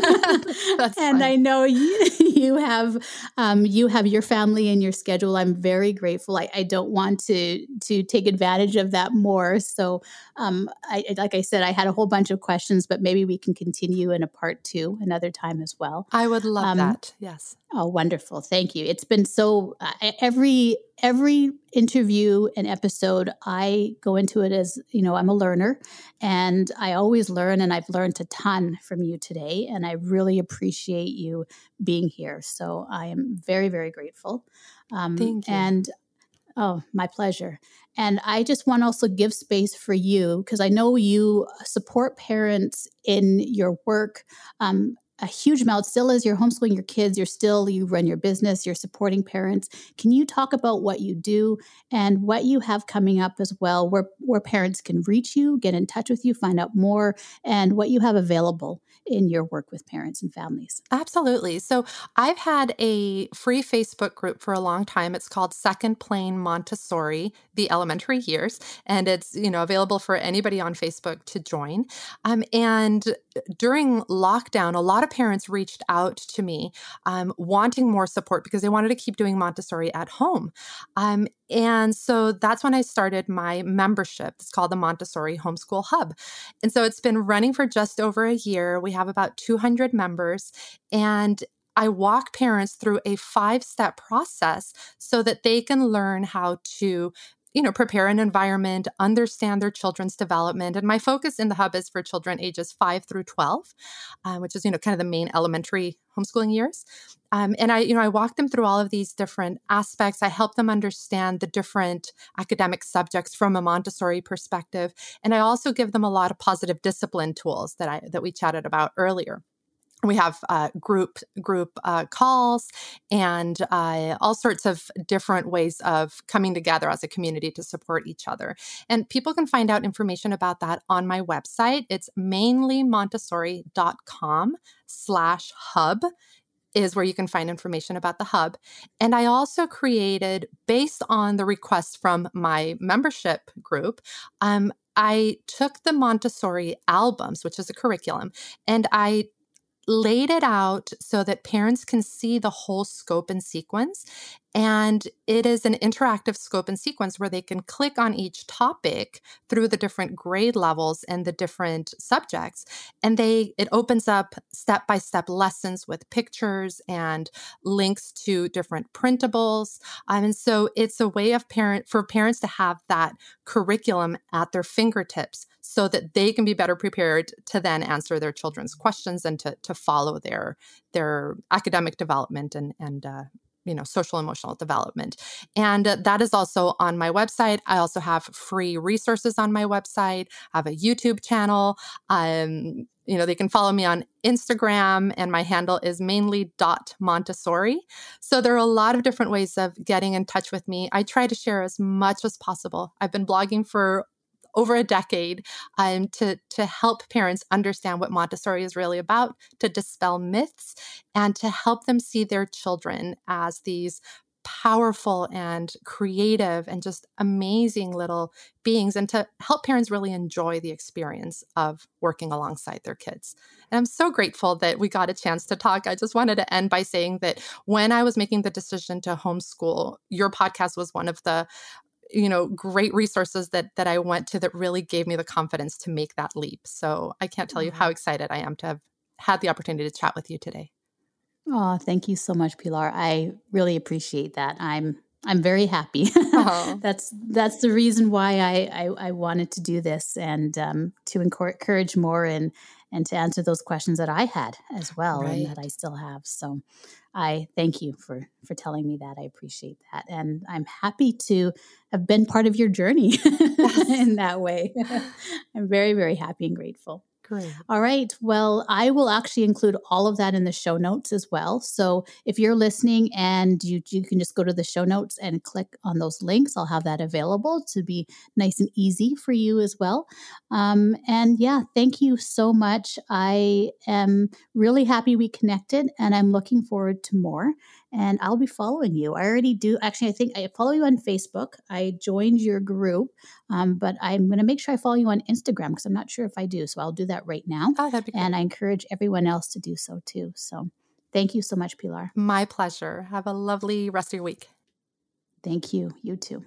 and fine. I know you, you have um, you have your family and your schedule. I'm very grateful. I, I, don't want to to take advantage of that more. So, um, I, like I said, I had a whole bunch of questions, but maybe we can continue in a part two another time as well. I would love um, that. Yes. Oh, wonderful! Thank you. It's been so uh, every every interview and episode, I go into it as you know I'm a learner, and I always learn, and I've learned a ton from you today, and I really appreciate you being here. So I am very very grateful. Um, Thank you. And Oh, my pleasure. And I just want to also give space for you because I know you support parents in your work. Um, a huge amount still as you're homeschooling your kids you're still you run your business you're supporting parents can you talk about what you do and what you have coming up as well where where parents can reach you get in touch with you find out more and what you have available in your work with parents and families absolutely so i've had a free facebook group for a long time it's called second plane montessori the elementary years and it's you know available for anybody on facebook to join um, and during lockdown a lot of parents reached out to me um, wanting more support because they wanted to keep doing Montessori at home. Um, and so that's when I started my membership. It's called the Montessori Homeschool Hub. And so it's been running for just over a year. We have about 200 members. And I walk parents through a five step process so that they can learn how to you know prepare an environment understand their children's development and my focus in the hub is for children ages 5 through 12 uh, which is you know kind of the main elementary homeschooling years. Um, and i you know i walk them through all of these different aspects. I help them understand the different academic subjects from a montessori perspective and i also give them a lot of positive discipline tools that i that we chatted about earlier we have uh, group group uh, calls and uh, all sorts of different ways of coming together as a community to support each other and people can find out information about that on my website it's mainlymontessori.com slash hub is where you can find information about the hub. And I also created, based on the request from my membership group, um, I took the Montessori albums, which is a curriculum, and I laid it out so that parents can see the whole scope and sequence. And it is an interactive scope and sequence where they can click on each topic through the different grade levels and the different subjects. And they it opens up step-by-step lessons with pictures and links to different printables. Um, and so it's a way of parent for parents to have that curriculum at their fingertips so that they can be better prepared to then answer their children's questions and to, to follow their their academic development and and uh, you know social emotional development. And uh, that is also on my website. I also have free resources on my website. I have a youtube channel. Um, you know they can follow me on instagram and my handle is mainly dot montessori. So there are a lot of different ways of getting in touch with me. I try to share as much as possible. I've been blogging for over a decade um, to, to help parents understand what Montessori is really about, to dispel myths, and to help them see their children as these powerful and creative and just amazing little beings and to help parents really enjoy the experience of working alongside their kids. And I'm so grateful that we got a chance to talk. I just wanted to end by saying that when I was making the decision to homeschool, your podcast was one of the you know great resources that that I went to that really gave me the confidence to make that leap. So I can't tell you how excited I am to have had the opportunity to chat with you today. Oh, thank you so much, Pilar. I really appreciate that. I'm I'm very happy. Uh-huh. that's that's the reason why I, I, I wanted to do this and um, to encourage more and and to answer those questions that I had as well right. and that I still have. So I thank you for for telling me that. I appreciate that, and I'm happy to have been part of your journey in that way. I'm very very happy and grateful. Great. All right. Well, I will actually include all of that in the show notes as well. So if you're listening and you, you can just go to the show notes and click on those links, I'll have that available to be nice and easy for you as well. Um, and yeah, thank you so much. I am really happy we connected and I'm looking forward to more and I'll be following you. I already do. Actually, I think I follow you on Facebook. I joined your group, um, but I'm going to make sure I follow you on Instagram because I'm not sure if I do. So I'll do that right now. Oh, that'd be And I encourage everyone else to do so too. So thank you so much, Pilar. My pleasure. Have a lovely rest of your week. Thank you. You too.